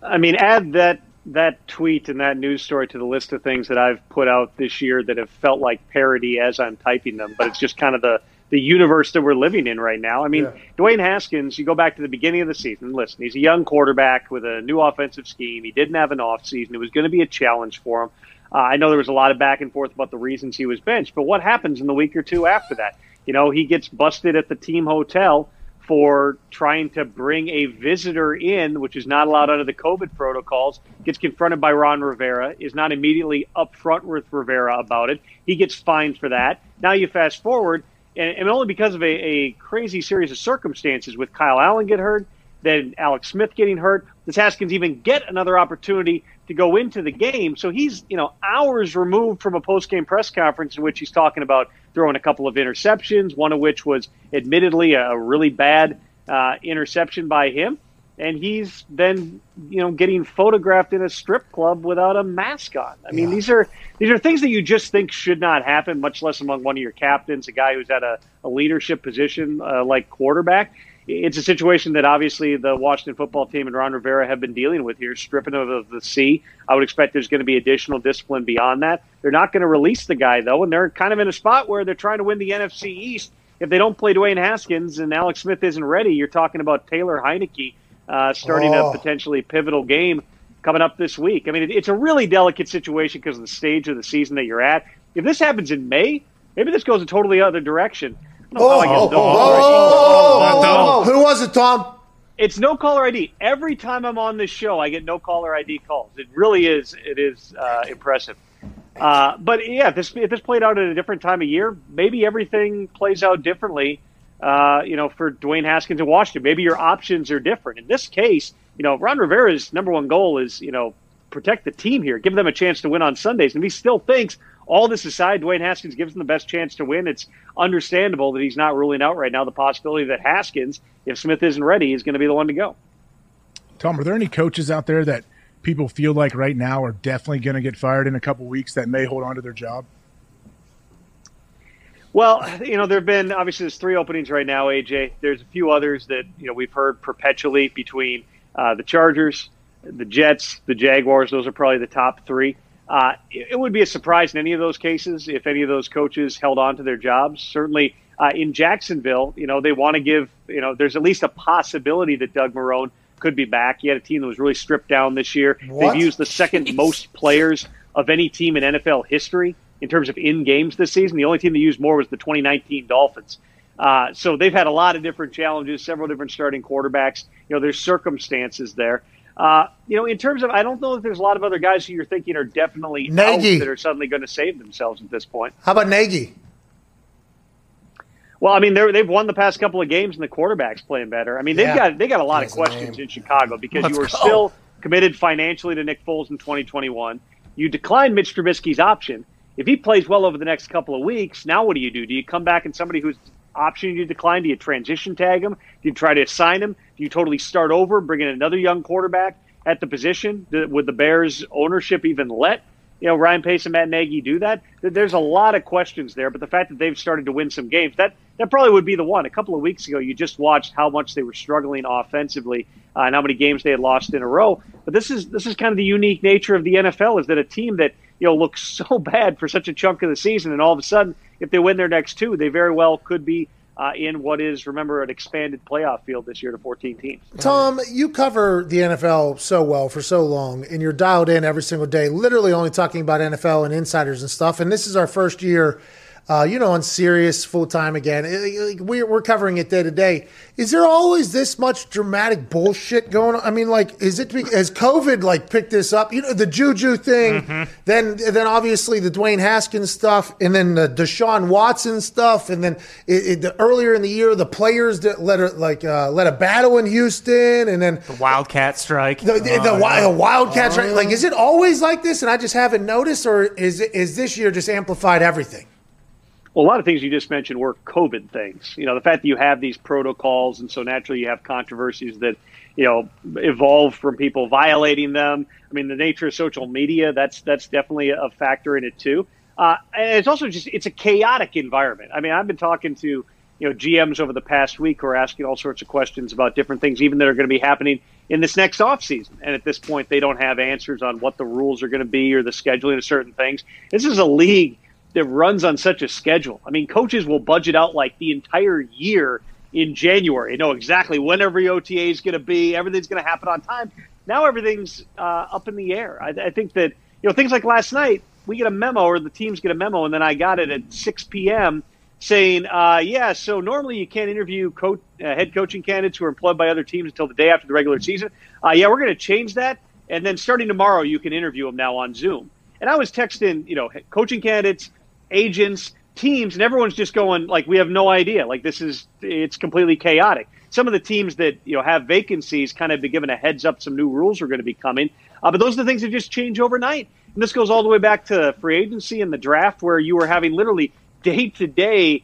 I mean, add that that tweet and that news story to the list of things that I've put out this year that have felt like parody as I'm typing them, but it's just kind of the the universe that we're living in right now. I mean, yeah. Dwayne Haskins, you go back to the beginning of the season. Listen, he's a young quarterback with a new offensive scheme. He didn't have an off season. It was going to be a challenge for him. Uh, I know there was a lot of back and forth about the reasons he was benched, but what happens in the week or two after that? You know, he gets busted at the team hotel for trying to bring a visitor in, which is not allowed under the COVID protocols, gets confronted by Ron Rivera, is not immediately upfront with Rivera about it. He gets fined for that. Now you fast forward, and, and only because of a, a, crazy series of circumstances with Kyle Allen get hurt, then Alex Smith getting hurt, does Haskins even get another opportunity to go into the game? So he's, you know, hours removed from a post-game press conference in which he's talking about throwing a couple of interceptions, one of which was admittedly a really bad uh, interception by him. And he's then, you know, getting photographed in a strip club without a mask on. I mean, yeah. these are these are things that you just think should not happen, much less among one of your captains, a guy who's at a, a leadership position uh, like quarterback it's a situation that obviously the Washington football team and Ron Rivera have been dealing with here, stripping of the C. I would expect there's going to be additional discipline beyond that. They're not going to release the guy though, and they're kind of in a spot where they're trying to win the NFC East. If they don't play Dwayne Haskins and Alex Smith isn't ready, you're talking about Taylor Heinicke uh, starting oh. a potentially pivotal game coming up this week. I mean, it's a really delicate situation because of the stage of the season that you're at. If this happens in May, maybe this goes a totally other direction. Oh, oh, oh, oh, Who was it, Tom? It's no caller ID. Every time I'm on this show, I get no caller ID calls. It really is. It is uh, impressive. Uh, but yeah, if this if this played out at a different time of year, maybe everything plays out differently. Uh, you know, for Dwayne Haskins in Washington, maybe your options are different. In this case, you know, Ron Rivera's number one goal is you know protect the team here, give them a chance to win on Sundays, and he still thinks all this aside, Dwayne Haskins gives him the best chance to win. It's understandable that he's not ruling out right now the possibility that Haskins, if Smith isn't ready, is going to be the one to go. Tom, are there any coaches out there that people feel like right now are definitely going to get fired in a couple weeks that may hold on to their job? Well, you know, there have been obviously there's three openings right now. AJ, there's a few others that you know we've heard perpetually between uh, the Chargers, the Jets, the Jaguars. Those are probably the top three. Uh, it would be a surprise in any of those cases if any of those coaches held on to their jobs. Certainly uh, in Jacksonville, you know, they want to give, you know, there's at least a possibility that Doug Marrone could be back. He had a team that was really stripped down this year. What? They've used the second Jeez. most players of any team in NFL history in terms of in games this season. The only team that used more was the 2019 Dolphins. Uh, so they've had a lot of different challenges, several different starting quarterbacks. You know, there's circumstances there. Uh, you know, in terms of, I don't know if there's a lot of other guys who you're thinking are definitely Nagy. out that are suddenly going to save themselves at this point. How about Nagy? Well, I mean, they've won the past couple of games, and the quarterback's playing better. I mean, they've yeah. got they got a lot of questions in Chicago because Let's you were go. still committed financially to Nick Foles in 2021. You declined Mitch Trubisky's option. If he plays well over the next couple of weeks, now what do you do? Do you come back and somebody whose option you decline? Do you transition tag him? Do you try to assign him? Do you totally start over, bring in another young quarterback at the position? Would the Bears ownership even let you know Ryan Pace and Matt Nagy do that? There's a lot of questions there, but the fact that they've started to win some games that that probably would be the one. A couple of weeks ago, you just watched how much they were struggling offensively uh, and how many games they had lost in a row. But this is this is kind of the unique nature of the NFL is that a team that you know looks so bad for such a chunk of the season, and all of a sudden, if they win their next two, they very well could be uh, in what is, remember, an expanded playoff field this year to 14 teams. Tom, you cover the NFL so well for so long, and you're dialed in every single day, literally only talking about NFL and insiders and stuff. And this is our first year uh, you know, on serious full time again. It- it- We're, we're covering it day to day. Is there always this much dramatic bullshit going on? I mean, like, is it has COVID like picked this up? You know, the Juju thing, then then obviously the Dwayne Haskins stuff, and then the Deshaun Watson stuff, and then it, the, earlier in the year the players that let a, like uh, let a battle in Houston, and then The Wildcat strike. the, the, the, wi- the Wildcats, right? Like, is it always like this, and I just haven't noticed, or is is this year just amplified everything? Well, a lot of things you just mentioned were COVID things. You know, the fact that you have these protocols, and so naturally you have controversies that, you know, evolve from people violating them. I mean, the nature of social media that's that's definitely a factor in it too. Uh, and it's also just it's a chaotic environment. I mean, I've been talking to you know GMs over the past week who are asking all sorts of questions about different things, even that are going to be happening in this next offseason. And at this point, they don't have answers on what the rules are going to be or the scheduling of certain things. This is a league that runs on such a schedule. I mean, coaches will budget out like the entire year in January. You know exactly when every OTA is going to be. Everything's going to happen on time. Now everything's uh, up in the air. I, I think that you know things like last night. We get a memo, or the teams get a memo, and then I got it at 6 p.m. saying, uh, "Yeah, so normally you can't interview co- uh, head coaching candidates who are employed by other teams until the day after the regular season. Uh, yeah, we're going to change that, and then starting tomorrow, you can interview them now on Zoom." And I was texting, you know, coaching candidates, agents, teams, and everyone's just going like, "We have no idea. Like this is it's completely chaotic." Some of the teams that you know have vacancies kind of been given a heads up. Some new rules are going to be coming, uh, but those are the things that just change overnight. And this goes all the way back to free agency and the draft, where you were having literally day to day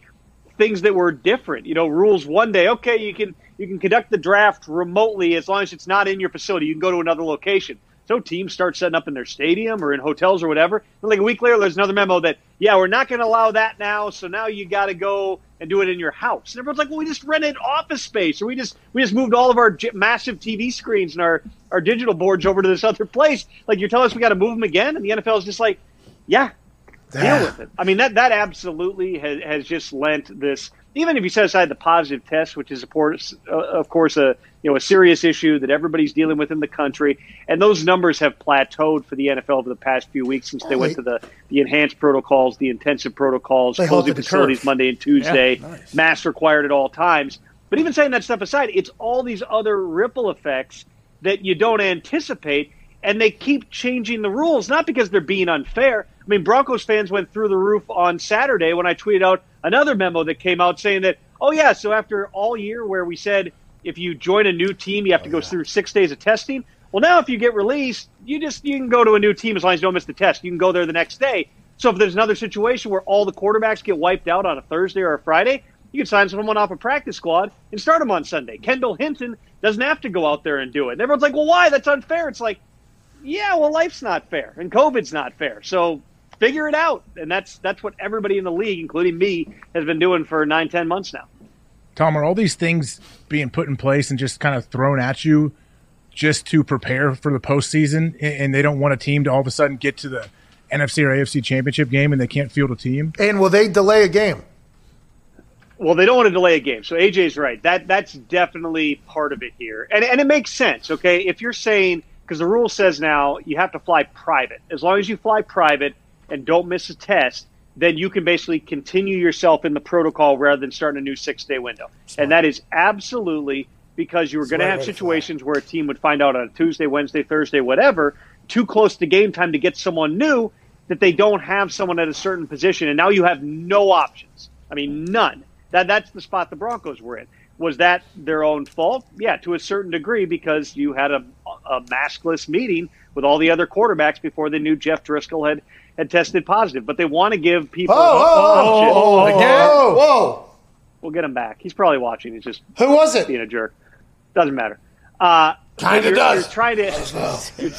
things that were different. You know, rules one day, okay, you can you can conduct the draft remotely as long as it's not in your facility. You can go to another location. So teams start setting up in their stadium or in hotels or whatever. And like a week later, there's another memo that yeah, we're not going to allow that now. So now you got to go and do it in your house. And everyone's like, well, we just rented office space, or we just we just moved all of our massive TV screens and our our digital boards over to this other place. Like you're telling us we got to move them again, and the NFL is just like, yeah, deal with it. I mean, that that absolutely has, has just lent this. Even if you set aside the positive test, which is of course, uh, of course, a you know a serious issue that everybody's dealing with in the country, and those numbers have plateaued for the NFL over the past few weeks since they went to the the enhanced protocols, the intensive protocols, closing facilities curve. Monday and Tuesday, masks required at all times. But even saying that stuff aside, it's all these other ripple effects that you don't anticipate, and they keep changing the rules, not because they're being unfair. I mean, Broncos fans went through the roof on Saturday when I tweeted out another memo that came out saying that, oh, yeah, so after all year where we said if you join a new team, you have to go oh, through six days of testing. Well, now if you get released, you just you can go to a new team as long as you don't miss the test. You can go there the next day. So if there's another situation where all the quarterbacks get wiped out on a Thursday or a Friday, you can sign someone off a practice squad and start them on Sunday. Kendall Hinton doesn't have to go out there and do it. And everyone's like, well, why? That's unfair. It's like, yeah, well, life's not fair and COVID's not fair. So figure it out. And that's that's what everybody in the league, including me, has been doing for nine, ten months now. Tom, are all these things being put in place and just kind of thrown at you just to prepare for the postseason? And and they don't want a team to all of a sudden get to the NFC or AFC championship game and they can't field a team? And will they delay a game? Well, they don't want to delay a game. So AJ's right. That that's definitely part of it here, and and it makes sense. Okay, if you're saying because the rule says now you have to fly private. As long as you fly private and don't miss a test, then you can basically continue yourself in the protocol rather than starting a new six day window. And that is absolutely because you were going to have situations where a team would find out on a Tuesday, Wednesday, Thursday, whatever, too close to game time to get someone new that they don't have someone at a certain position, and now you have no options. I mean, none. That that's the spot the Broncos were in. Was that their own fault? Yeah, to a certain degree, because you had a, a maskless meeting with all the other quarterbacks before they knew Jeff Driskel had, had tested positive. But they want to give people Oh, oh, options. oh, oh, Again? oh. Whoa. We'll get him back. He's probably watching. He's just Who was it? being a jerk. Doesn't matter. Uh, Kinda does. You're trying to.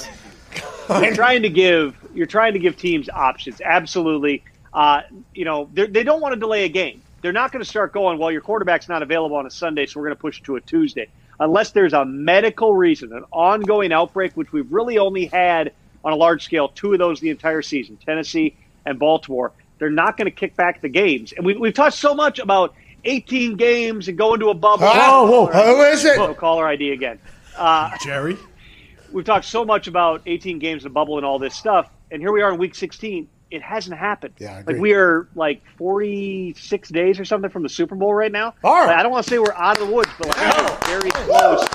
you're trying to give. You're trying to give teams options. Absolutely. Uh, you know, they don't want to delay a game. They're not going to start going. Well, your quarterback's not available on a Sunday, so we're going to push it to a Tuesday, unless there's a medical reason, an ongoing outbreak, which we've really only had on a large scale two of those the entire season, Tennessee and Baltimore. They're not going to kick back the games, and we, we've talked so much about 18 games and going to a bubble. Oh, whoa, who is it? So caller ID again. Uh, Jerry. we've talked so much about 18 games in the bubble and all this stuff, and here we are in week 16. It hasn't happened. Yeah, like we are like 46 days or something from the Super Bowl right now. Are. Like, I don't want to say we're out of the woods, but like we're very close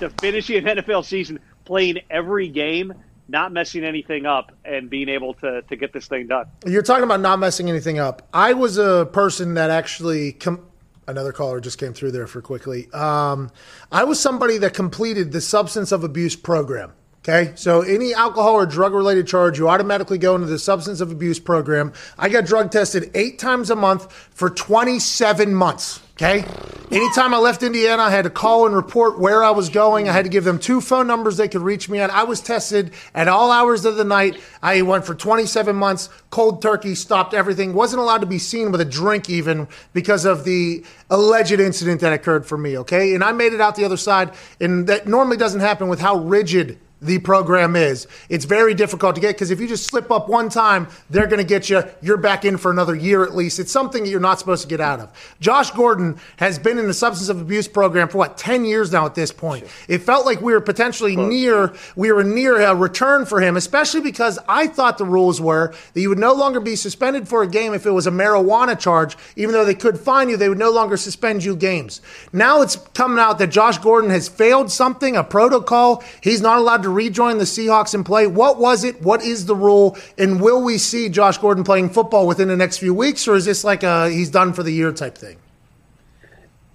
to finishing an NFL season, playing every game, not messing anything up, and being able to to get this thing done. You're talking about not messing anything up. I was a person that actually. Com- Another caller just came through there for quickly. Um, I was somebody that completed the substance of abuse program. Okay, so any alcohol or drug related charge, you automatically go into the substance of abuse program. I got drug tested eight times a month for 27 months. Okay, anytime I left Indiana, I had to call and report where I was going. I had to give them two phone numbers they could reach me at. I was tested at all hours of the night. I went for 27 months, cold turkey, stopped everything. Wasn't allowed to be seen with a drink even because of the alleged incident that occurred for me. Okay, and I made it out the other side, and that normally doesn't happen with how rigid the program is. It's very difficult to get because if you just slip up one time, they're going to get you. You're back in for another year at least. It's something that you're not supposed to get out of. Josh Gordon has been in the substance of abuse program for what 10 years now at this point. It felt like we were potentially near we were near a return for him, especially because I thought the rules were that you would no longer be suspended for a game if it was a marijuana charge, even though they could fine you, they would no longer suspend you games. Now it's coming out that Josh Gordon has failed something, a protocol. He's not allowed to rejoin the Seahawks and play. What was it? What is the rule? And will we see Josh Gordon playing football within the next few weeks, or is this like a he's done for the year type thing?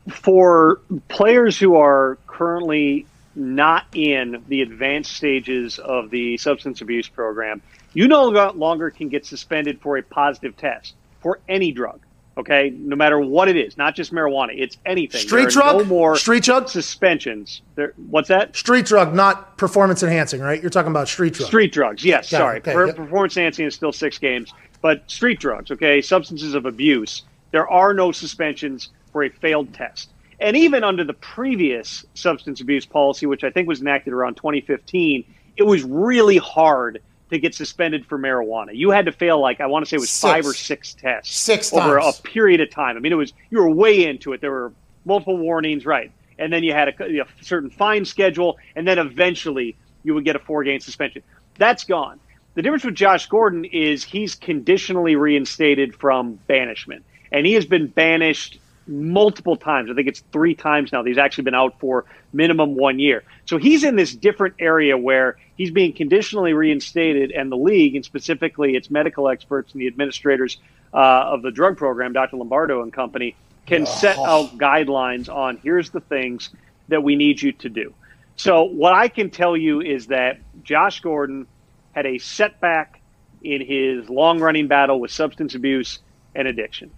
for players who are currently not in the advanced stages of the substance abuse program, you no longer can get suspended for a positive test for any drug. Okay, no matter what it is, not just marijuana, it's anything. Street drug? no more Street drug? suspensions. There, what's that? Street drug, not performance enhancing, right? You're talking about street drug. Street drugs, yes. Sorry, okay, Per- yep. performance enhancing is still six games, but street drugs, okay, substances of abuse. There are no suspensions for a failed test, and even under the previous substance abuse policy, which I think was enacted around 2015, it was really hard to get suspended for marijuana. You had to fail like I want to say it was Six. five or six tests Six over times. a period of time. I mean, it was you were way into it. There were multiple warnings, right? And then you had a, a certain fine schedule, and then eventually you would get a four game suspension. That's gone. The difference with Josh Gordon is he's conditionally reinstated from banishment, and he has been banished multiple times. I think it's three times now he's actually been out for minimum one year. So he's in this different area where he's being conditionally reinstated, and the league, and specifically its medical experts and the administrators uh, of the drug program, Dr. Lombardo and company, can set out guidelines on here's the things that we need you to do. So what I can tell you is that Josh Gordon had a setback in his long running battle with substance abuse and addiction.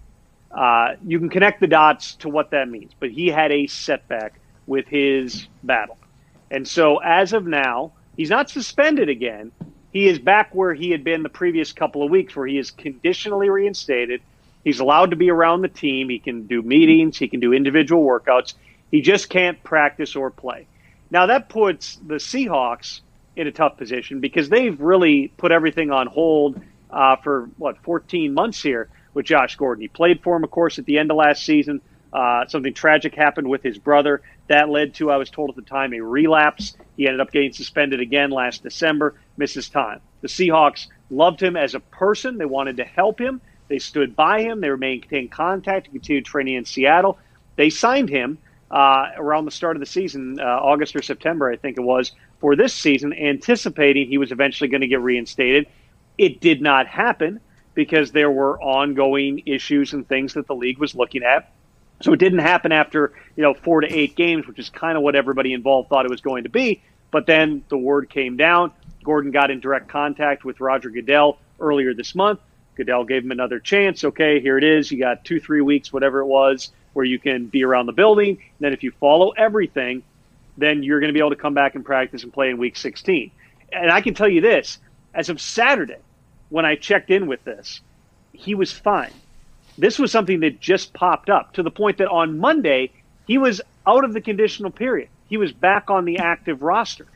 Uh, you can connect the dots to what that means, but he had a setback with his battle. And so as of now, he's not suspended again. He is back where he had been the previous couple of weeks, where he is conditionally reinstated. He's allowed to be around the team. He can do meetings. He can do individual workouts. He just can't practice or play. Now, that puts the Seahawks in a tough position because they've really put everything on hold uh, for, what, 14 months here with Josh Gordon. He played for him, of course, at the end of last season. Uh, something tragic happened with his brother. That led to, I was told at the time, a relapse. He ended up getting suspended again last December, misses time. The Seahawks loved him as a person. They wanted to help him. They stood by him. They maintained contact. He continued training in Seattle. They signed him uh, around the start of the season, uh, August or September, I think it was, for this season, anticipating he was eventually going to get reinstated. It did not happen because there were ongoing issues and things that the league was looking at. So it didn't happen after you know four to eight games, which is kind of what everybody involved thought it was going to be. But then the word came down. Gordon got in direct contact with Roger Goodell earlier this month. Goodell gave him another chance. Okay, here it is. You got two, three weeks, whatever it was, where you can be around the building. And then if you follow everything, then you're going to be able to come back and practice and play in week 16. And I can tell you this as of Saturday, when I checked in with this, he was fine. This was something that just popped up to the point that on Monday, he was out of the conditional period. He was back on the active roster.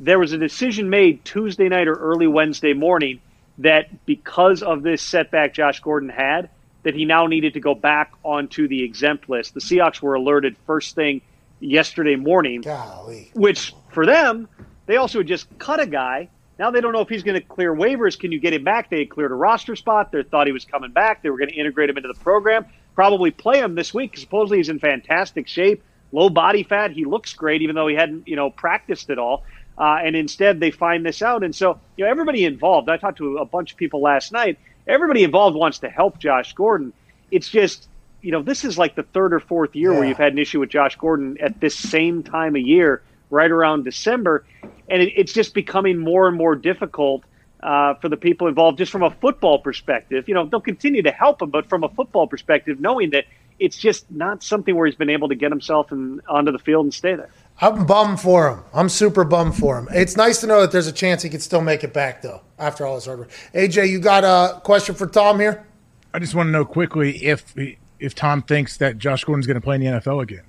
There was a decision made Tuesday night or early Wednesday morning that because of this setback Josh Gordon had, that he now needed to go back onto the exempt list. The Seahawks were alerted first thing yesterday morning Golly. which for them, they also had just cut a guy Now they don't know if he's going to clear waivers. Can you get him back? They cleared a roster spot. They thought he was coming back. They were going to integrate him into the program. Probably play him this week. Supposedly he's in fantastic shape, low body fat. He looks great, even though he hadn't you know practiced at all. Uh, and instead they find this out. And so you know everybody involved. I talked to a bunch of people last night. Everybody involved wants to help Josh Gordon. It's just you know this is like the third or fourth year where you've had an issue with Josh Gordon at this same time of year, right around December and it, it's just becoming more and more difficult uh, for the people involved, just from a football perspective. You know, they'll continue to help him, but from a football perspective, knowing that it's just not something where he's been able to get himself in, onto the field and stay there. I'm bummed for him. I'm super bummed for him. It's nice to know that there's a chance he could still make it back, though, after all his hard work. AJ, you got a question for Tom here? I just want to know quickly if if Tom thinks that Josh Gordon's going to play in the NFL again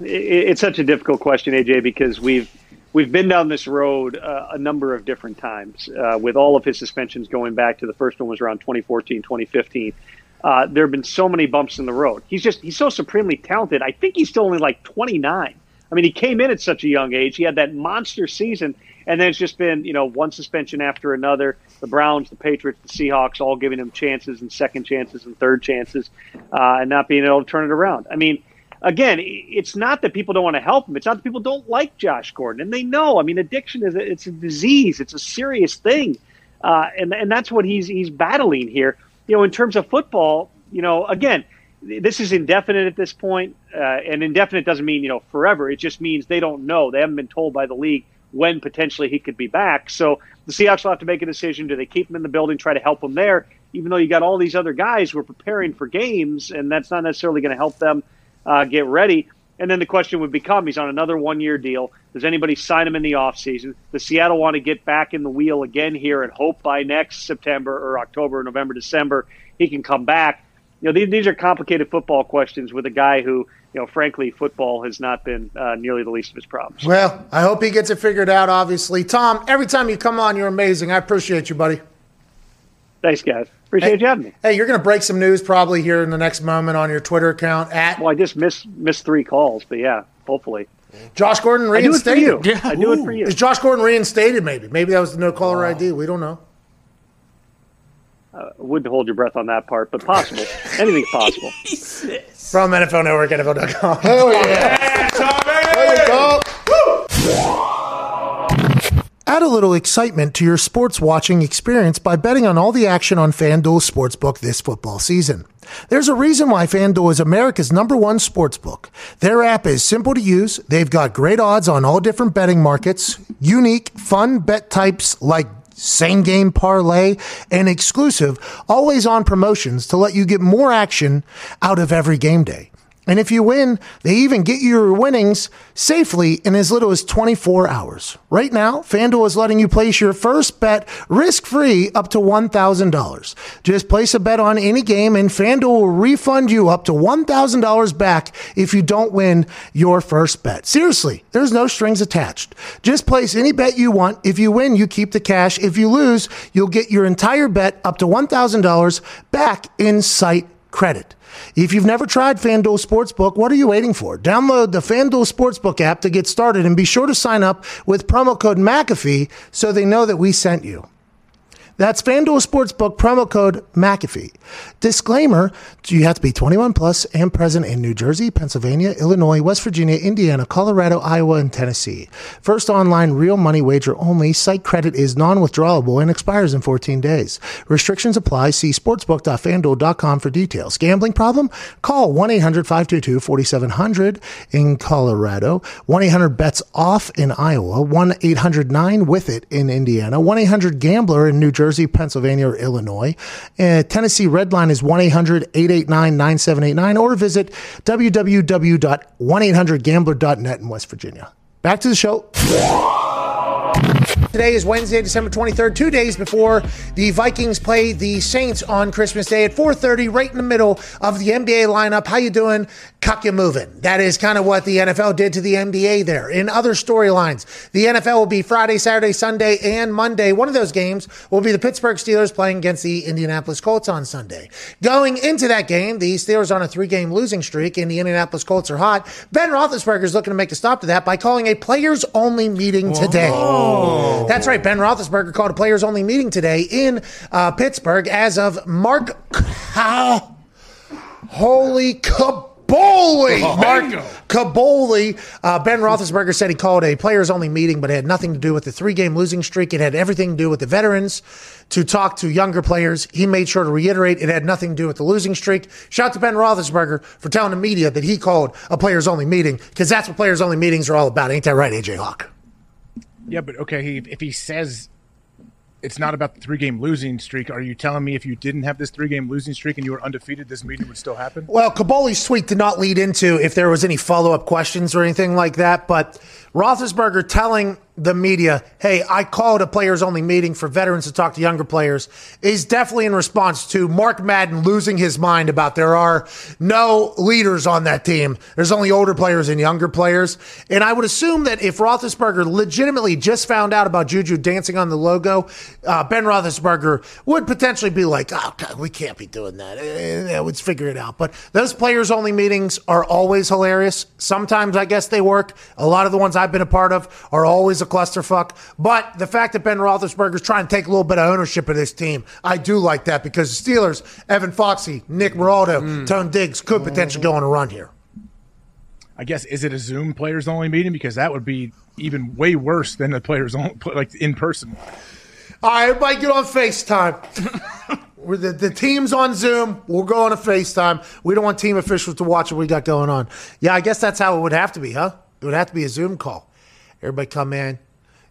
it's such a difficult question, AJ, because we've we've been down this road uh, a number of different times uh, with all of his suspensions going back to the first one was around 2014, 2015. Uh, there have been so many bumps in the road. He's just he's so supremely talented. I think he's still only like 29. I mean, he came in at such a young age. He had that monster season, and then it's just been you know one suspension after another. The Browns, the Patriots, the Seahawks, all giving him chances and second chances and third chances, uh, and not being able to turn it around. I mean again, it's not that people don't want to help him. It's not that people don't like Josh Gordon, and they know. I mean, addiction is a, it's a disease. It's a serious thing, uh, and and that's what he's he's battling here. You know, in terms of football, you know, again, this is indefinite at this point, uh, and indefinite doesn't mean you know forever. It just means they don't know. They haven't been told by the league when potentially he could be back. So the Seahawks will have to make a decision: do they keep him in the building, try to help him there? Even though you got all these other guys who are preparing for games, and that's not necessarily going to help them uh, get ready. And then the question would become he's on another one year deal. Does anybody sign him in the offseason? Does Seattle want to get back in the wheel again here and hope by next September or October, November, December he can come back? You know, these, these are complicated football questions with a guy who, you know, frankly, football has not been uh, nearly the least of his problems. Well, I hope he gets it figured out, obviously. Tom, every time you come on, you're amazing. I appreciate you, buddy. Thanks, guys. Appreciate hey, you having me. Hey, you're going to break some news probably here in the next moment on your Twitter account at. Well, I just missed missed three calls, but yeah, hopefully. Josh Gordon reinstated. I do it for you. Yeah. I do Ooh. it for you. Is Josh Gordon reinstated? Maybe. Maybe that was the no caller wow. ID. We don't know. Uh, wouldn't hold your breath on that part, but possible. Anything's possible. From NFL Network, NFL.com. Hell yeah. yeah Tommy! There you go. Add a little excitement to your sports watching experience by betting on all the action on FanDuel Sportsbook this football season. There's a reason why FanDuel is America's number one sportsbook. Their app is simple to use. They've got great odds on all different betting markets, unique, fun bet types like same game parlay, and exclusive, always on promotions to let you get more action out of every game day. And if you win, they even get you your winnings safely in as little as 24 hours. Right now, FanDuel is letting you place your first bet risk free up to $1,000. Just place a bet on any game and FanDuel will refund you up to $1,000 back if you don't win your first bet. Seriously, there's no strings attached. Just place any bet you want. If you win, you keep the cash. If you lose, you'll get your entire bet up to $1,000 back in site credit. If you've never tried FanDuel Sportsbook, what are you waiting for? Download the FanDuel Sportsbook app to get started and be sure to sign up with promo code McAfee so they know that we sent you. That's FanDuel Sportsbook promo code McAfee. Disclaimer you have to be 21 plus and present in New Jersey, Pennsylvania, Illinois, West Virginia, Indiana, Colorado, Iowa, and Tennessee. First online real money wager only. Site credit is non withdrawable and expires in 14 days. Restrictions apply. See sportsbook.fanduel.com for details. Gambling problem? Call 1 800 522 4700 in Colorado, 1 800 bets off in Iowa, 1 800 9 with it in Indiana, 1 800 gambler in New Jersey, Pennsylvania, or Illinois. Uh, Tennessee Red Line is 1 800 889 9789 or visit www.1800gambler.net in West Virginia. Back to the show. Today is Wednesday, December 23rd, two days before the Vikings play the Saints on Christmas Day at 4.30, right in the middle of the NBA lineup. How you doing? Cuck you moving. That is kind of what the NFL did to the NBA there. In other storylines, the NFL will be Friday, Saturday, Sunday, and Monday. One of those games will be the Pittsburgh Steelers playing against the Indianapolis Colts on Sunday. Going into that game, the Steelers on a three-game losing streak, and the Indianapolis Colts are hot. Ben Roethlisberger is looking to make a stop to that by calling a players-only meeting today. Oh. That's right. Ben Roethlisberger called a players-only meeting today in uh, Pittsburgh as of Mark. Holy kaboli! Mark Bingo. Kaboly. Uh, ben Roethlisberger said he called a players-only meeting, but it had nothing to do with the three-game losing streak. It had everything to do with the veterans to talk to younger players. He made sure to reiterate it had nothing to do with the losing streak. Shout to Ben Roethlisberger for telling the media that he called a players-only meeting because that's what players-only meetings are all about. Ain't that right, AJ Hawk? Yeah, but okay, he, if he says it's not about the three game losing streak, are you telling me if you didn't have this three game losing streak and you were undefeated, this meeting would still happen? Well, Kaboly's tweet did not lead into if there was any follow up questions or anything like that, but Roethlisberger telling the media, hey, I called a players only meeting for veterans to talk to younger players is definitely in response to Mark Madden losing his mind about there are no leaders on that team. There's only older players and younger players. And I would assume that if Roethlisberger legitimately just found out about Juju dancing on the logo, uh, Ben Roethlisberger would potentially be like, oh, God, we can't be doing that. Eh, eh, let's figure it out. But those players only meetings are always hilarious. Sometimes I guess they work. A lot of the ones I've been a part of are always a clusterfuck. But the fact that Ben Roethlisberger is trying to take a little bit of ownership of this team, I do like that because the Steelers, Evan Foxy, Nick Maraldo, mm. Tone Digz could potentially go on a run here. I guess is it a Zoom players only meeting because that would be even way worse than the players only like in person. All right, everybody get on FaceTime. The, the team's on Zoom. We'll go on a FaceTime. We don't want team officials to watch what we got going on. Yeah, I guess that's how it would have to be, huh? It would have to be a Zoom call. Everybody come in,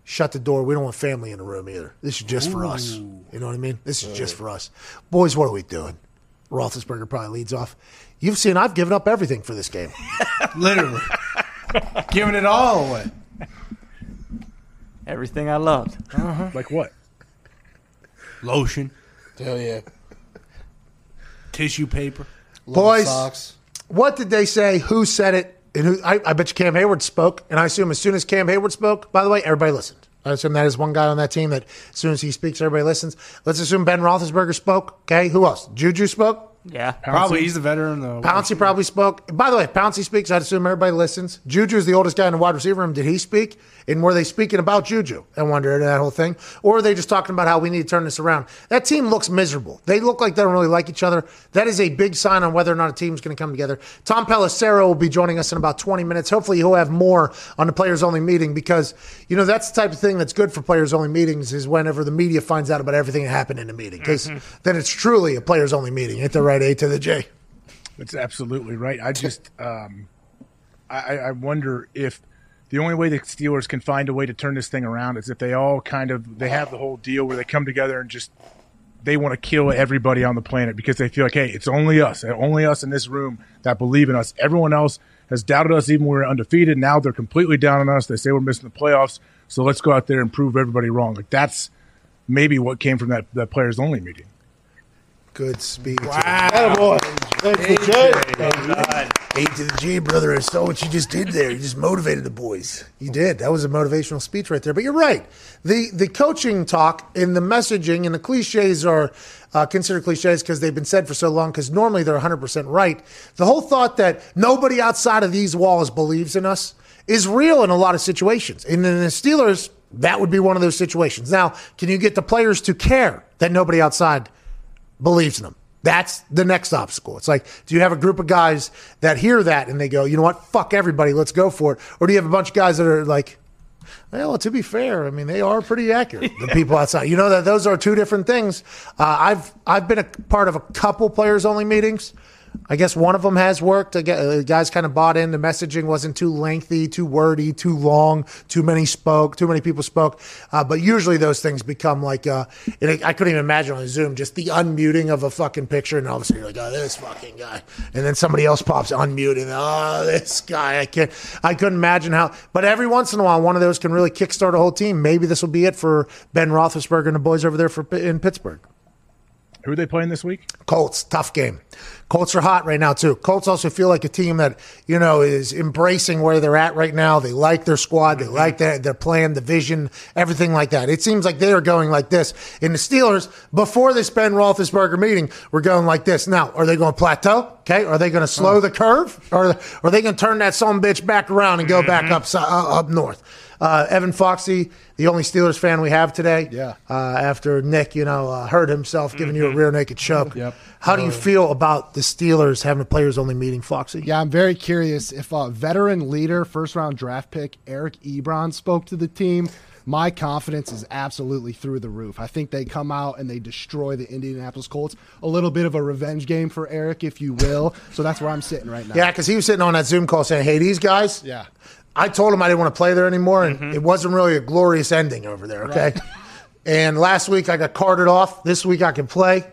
shut the door. We don't want family in the room either. This is just for us. You know what I mean? This is just for us. Boys, what are we doing? Roethlisberger probably leads off. You've seen I've given up everything for this game. Literally. Giving it all away. Everything I loved. Uh-huh. Like what? Lotion, Hell yeah. tissue paper. Boys, Socks. what did they say? Who said it? And who? I, I bet you Cam Heyward spoke. And I assume as soon as Cam Heyward spoke, by the way, everybody listened. I assume that is one guy on that team that as soon as he speaks, everybody listens. Let's assume Ben Roethlisberger spoke. Okay, who else? Juju spoke. Yeah. Probably he's the veteran. Though. Pouncey probably spoke. By the way, if Pouncey speaks, I'd assume everybody listens. Juju is the oldest guy in the wide receiver room. Did he speak? And were they speaking about Juju? I wonder that whole thing. Or are they just talking about how we need to turn this around? That team looks miserable. They look like they don't really like each other. That is a big sign on whether or not a team's going to come together. Tom Pelissero will be joining us in about 20 minutes. Hopefully, he'll have more on the players only meeting because, you know, that's the type of thing that's good for players only meetings is whenever the media finds out about everything that happened in the meeting. Because mm-hmm. then it's truly a players only meeting. Ain't that right? A to the J. That's absolutely right. I just, um, I, I wonder if the only way the Steelers can find a way to turn this thing around is if they all kind of they have the whole deal where they come together and just they want to kill everybody on the planet because they feel like, hey, it's only us, only us in this room that believe in us. Everyone else has doubted us even when we are undefeated. Now they're completely down on us. They say we're missing the playoffs. So let's go out there and prove everybody wrong. Like that's maybe what came from that that players only meeting. Good speech. Wow. A to the G, brother. I saw what you just did there. You just motivated the boys. You did. That was a motivational speech right there. But you're right. The the coaching talk and the messaging and the cliches are uh, considered cliches because they've been said for so long. Because normally they're 100 percent right. The whole thought that nobody outside of these walls believes in us is real in a lot of situations. And in the Steelers, that would be one of those situations. Now, can you get the players to care that nobody outside believes in them. That's the next obstacle. It's like, do you have a group of guys that hear that and they go, you know what, fuck everybody, let's go for it? Or do you have a bunch of guys that are like, well, to be fair, I mean they are pretty accurate. The people outside, you know that those are two different things. Uh, I've I've been a part of a couple players only meetings. I guess one of them has worked. Uh, guys kind of bought in. The messaging wasn't too lengthy, too wordy, too long. Too many spoke. Too many people spoke. Uh, but usually those things become like uh, and I couldn't even imagine on Zoom just the unmuting of a fucking picture, and all of a sudden you're like, oh, this fucking guy, and then somebody else pops unmuted. Oh, this guy. I can't. I couldn't imagine how. But every once in a while, one of those can really kickstart a whole team. Maybe this will be it for Ben Roethlisberger and the boys over there for in Pittsburgh. Who are they playing this week? Colts, tough game. Colts are hot right now too. Colts also feel like a team that you know is embracing where they're at right now. They like their squad. They like their their plan, the vision, everything like that. It seems like they are going like this. In the Steelers, before this Ben Roethlisberger meeting, we're going like this. Now, are they going to plateau? Okay, are they going to slow the curve, or are they going to turn that some bitch back around and go back up uh, up north? Uh, Evan Foxy, the only Steelers fan we have today. Yeah. Uh, after Nick, you know, uh, hurt himself, giving you a rear naked choke. Yep. How do you feel about the Steelers having a players only meeting, Foxy? Yeah, I'm very curious if uh, veteran leader, first round draft pick Eric Ebron spoke to the team. My confidence is absolutely through the roof. I think they come out and they destroy the Indianapolis Colts. A little bit of a revenge game for Eric, if you will. So that's where I'm sitting right now. Yeah, because he was sitting on that Zoom call saying, "Hey, these guys." Yeah. I told him I didn't want to play there anymore, and mm-hmm. it wasn't really a glorious ending over there. Okay. and last week I got carted off. This week I can play.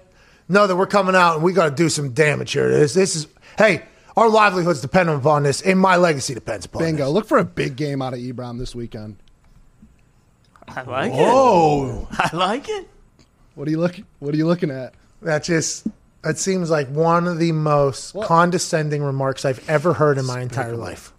Know that we're coming out and we got to do some damage here. This, this is hey, our livelihoods depend upon this, and my legacy depends upon it. Bingo. this. Look for a big game out of Ebron this weekend. I like Whoa. it. I like it. What are you look what are you looking at? That just it seems like one of the most condescending remarks I've ever heard in my entire life.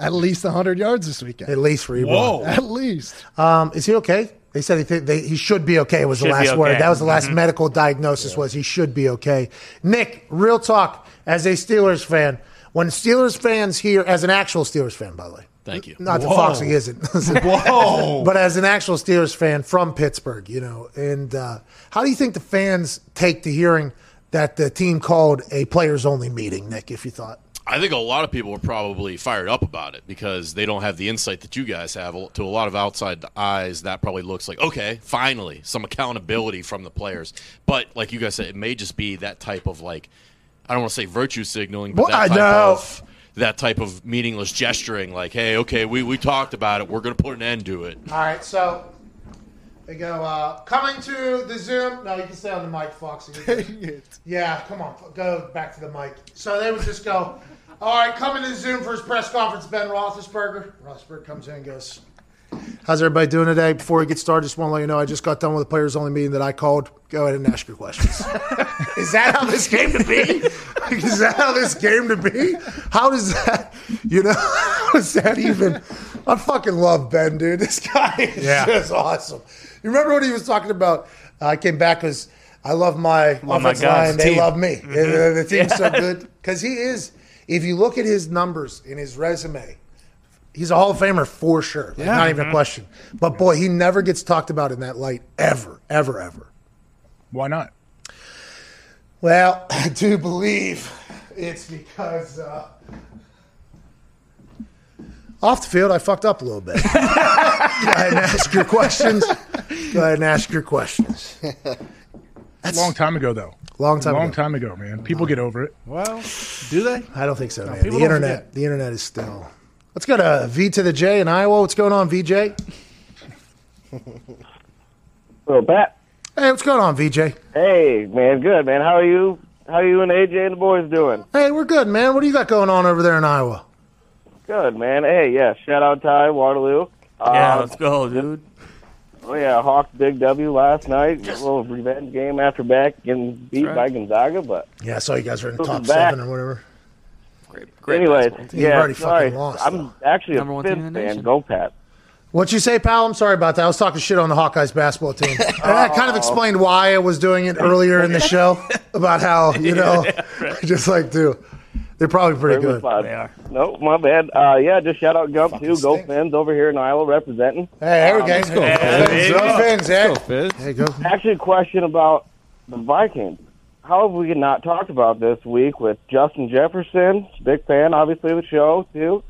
At least 100 yards this weekend. At least for Ebron. Whoa. At least. Um, is he okay? They said he, th- they, he should be okay. Was the Should be last word. That was the last Mhm. medical diagnosis. Was he should be okay? Nick, real talk. As a Steelers fan, when Steelers fans hear, as an actual Steelers fan, by the way, Thank you. not that Foxy isn't, Whoa. but as an actual Steelers fan from Pittsburgh, you know, and uh, how do you think the fans take to hearing that the team called a players only meeting? Nick, if you thought. I think a lot of people are probably fired up about it because they don't have the insight that you guys have. To a lot of outside eyes, that probably looks like okay, finally some accountability from the players. But like you guys said, it may just be that type of like I don't want to say virtue signaling, but Well, that type of that type of meaningless gesturing. Like, hey, okay, we we talked about it. We're going to put an end to it. All right, so they go uh, coming to the Zoom. No, you can stay on the mic, Foxy. yeah, come on, go back to the mic. So they would just go, all right, coming to the Zoom for his press conference. Ben Roethlisberger. Roethlisberger comes in and goes, "How's everybody doing today?" Before we get started, just want to let you know I just got done with the players only meeting that I called. Go ahead and ask your questions. Is that how this came to be? Is that how this came to be? How does that, you know, how does that even? I fucking love Ben, dude. This guy is Yeah. just awesome. You remember what he was talking about? uh, I came back because I love my my offensive guys, line. They team. Mm-hmm. love me. The, the team's so good because he is. If you look at his numbers in his resume, he's a Hall of Famer for sure. Like, not even a question. But boy, he never gets talked about in that light ever, ever, ever. Why not? Well, I do believe it's because uh, off the field I fucked up a little bit. Go ahead and ask your questions. Go ahead and ask your questions. That's A long time ago, though. Long time Long ago. time ago, man. People get over it. Well, do they? I don't think so, man. people The don't internet, forget. the internet is still. Let's go to V to the J in Iowa. What's going on, VJ? Well, Pat. Hey, what's going on, VJ? Hey, man, good, man. How are you? How are you and AJ and the boys doing? Hey, we're good, man. What do you got going on over there in Iowa? Good, man. Hey, yeah, shout out Ty Waterloo. Yeah, Um, let's go, dude. Oh yeah, Hawks big W last night. A little revenge game after back getting beat right. by Gonzaga, but Yeah, I saw you guys were in the top back? seven or whatever. Great, great anyways, basketball team. You've yeah, already sorry. fucking lost, I'm though. actually Number a one team Fifth in fan. Go Pat. What'd you say, pal? I'm sorry about that. I was talking shit on the Hawkeyes basketball team. And I kind Oh. of explained why I was doing it earlier in the show about how, you know, just like, dude, they're probably pretty Very good. fun. They are. No, my bad. Uh, yeah, just shout out Gump too. Go stink. Fins over here in Iowa representing. Hey, there we go. Let's go, Hey, go Fins, Go, eh? Hey, go. Actually, a question about the Vikings. How have we not talked about this week with Justin Jefferson? Big fan, obviously, of the show too.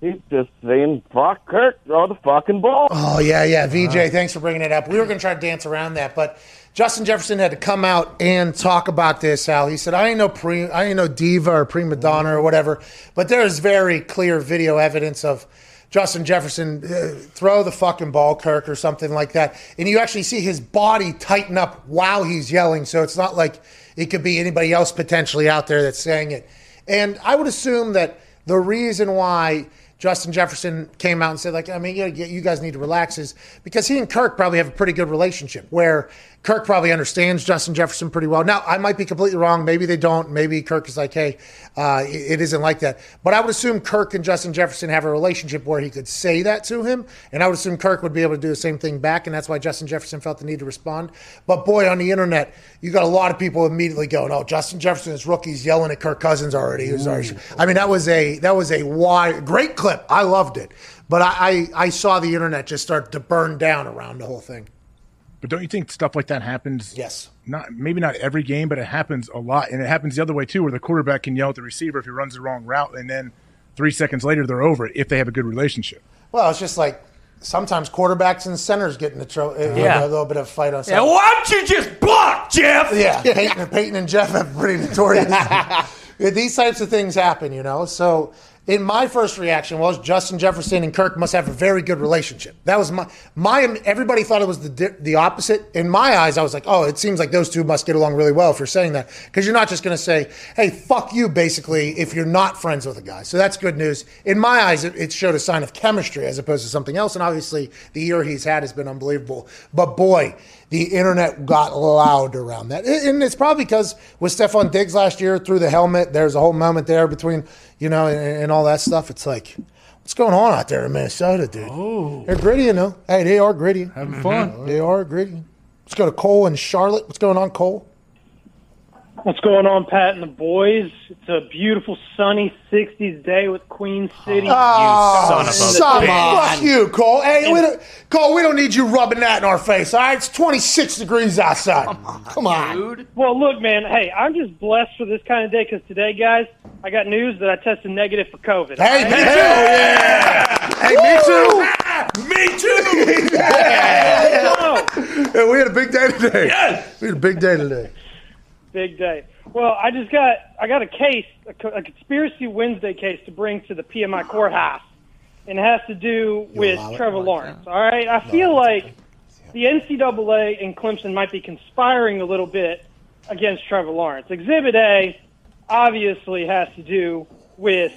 He's just saying, "Fuck Kirk, throw the fucking ball." Oh, yeah, yeah. VJ, thanks for bringing it up. We were going to try to dance around that, but Justin Jefferson had to come out and talk about this. Al, he said, "I ain't no pre, I ain't no diva or prima donna or whatever, but there is very clear video evidence of." Justin Jefferson uh, throw the fucking ball, Kirk, or something like that, and you actually see his body tighten up while he's yelling. So it's not like it could be anybody else potentially out there that's saying it. And I would assume that the reason why Justin Jefferson came out and said, like, I mean, you, you guys need to relax is because he and Kirk probably have a pretty good relationship where Kirk probably understands Justin Jefferson pretty well. Now, I might be completely wrong. Maybe they don't. Maybe Kirk is like, hey, uh, it, isn't like that. But I would assume Kirk and Justin Jefferson have a relationship where he could say that to him. And I would assume Kirk would be able to do the same thing back. And that's why Justin Jefferson felt the need to respond. But boy, on the internet, you got a lot of people immediately going, oh, Justin Jefferson is rookies yelling at Kirk Cousins already. Already. I mean, that was a that was a wide, great clip. I loved it. But I, I, I saw the internet just start to burn down around the whole thing. But don't you think stuff like that happens? Yes. Not maybe not every game, but it happens a lot, and it happens the other way too, where the quarterback can yell at the receiver if he runs the wrong route, and then three seconds later they're over it if they have a good relationship. Well, it's just like sometimes quarterbacks and centers get in a, tro- uh, Yeah. a little bit of a fight on. Yeah, why don't you just block, Jeff? Yeah, Peyton, Peyton and Jeff have pretty notorious. These types of things happen, you know. So, in my first reaction was Justin Jefferson and Kirk must have a very good relationship. That was my my. Everybody thought it was the the opposite. In my eyes, I was like, oh, it seems like those two must get along really well if you're saying that because you're not just going to say, hey, fuck you, basically, if you're not friends with a guy. So that's good news. In my eyes, it, it showed a sign of chemistry as opposed to something else. And obviously, the year he's had has been unbelievable. But boy, the internet got loud around that. And it's probably because with Stefon Diggs last year through the helmet, there's a whole moment there between, you know, and, and all that stuff. It's like, what's going on out there in Minnesota, dude? Oh. They're gritty, you know. Hey, they are gritty. Having fun. They are gritty. Let's go to Cole and Charlotte. What's going on, Cole? What's going on, Pat and the boys? It's a beautiful, sunny 60s day with Queen City. Oh, you son of a son, bitch. Fuck you, Cole. Hey, we don't, Cole, we don't need you rubbing that in our face, all right? It's 26 degrees outside. Come on. come on. Well, look, man. Hey, I'm just blessed for this kind of day because today, guys, I got news that I tested negative for COVID. Hey, all me right? too. Hey, me too. Me too. Yeah, we had a big day today. Yes. We had a big day today. Big day. Well, I just got I got a case, a, co- a conspiracy Wednesday case to bring to the PMI courthouse, and it has to do with allow it? Trevor Lawrence. All right, I feel like the NCAA and Clemson might be conspiring a little bit against Trevor Lawrence. Exhibit A obviously has to do with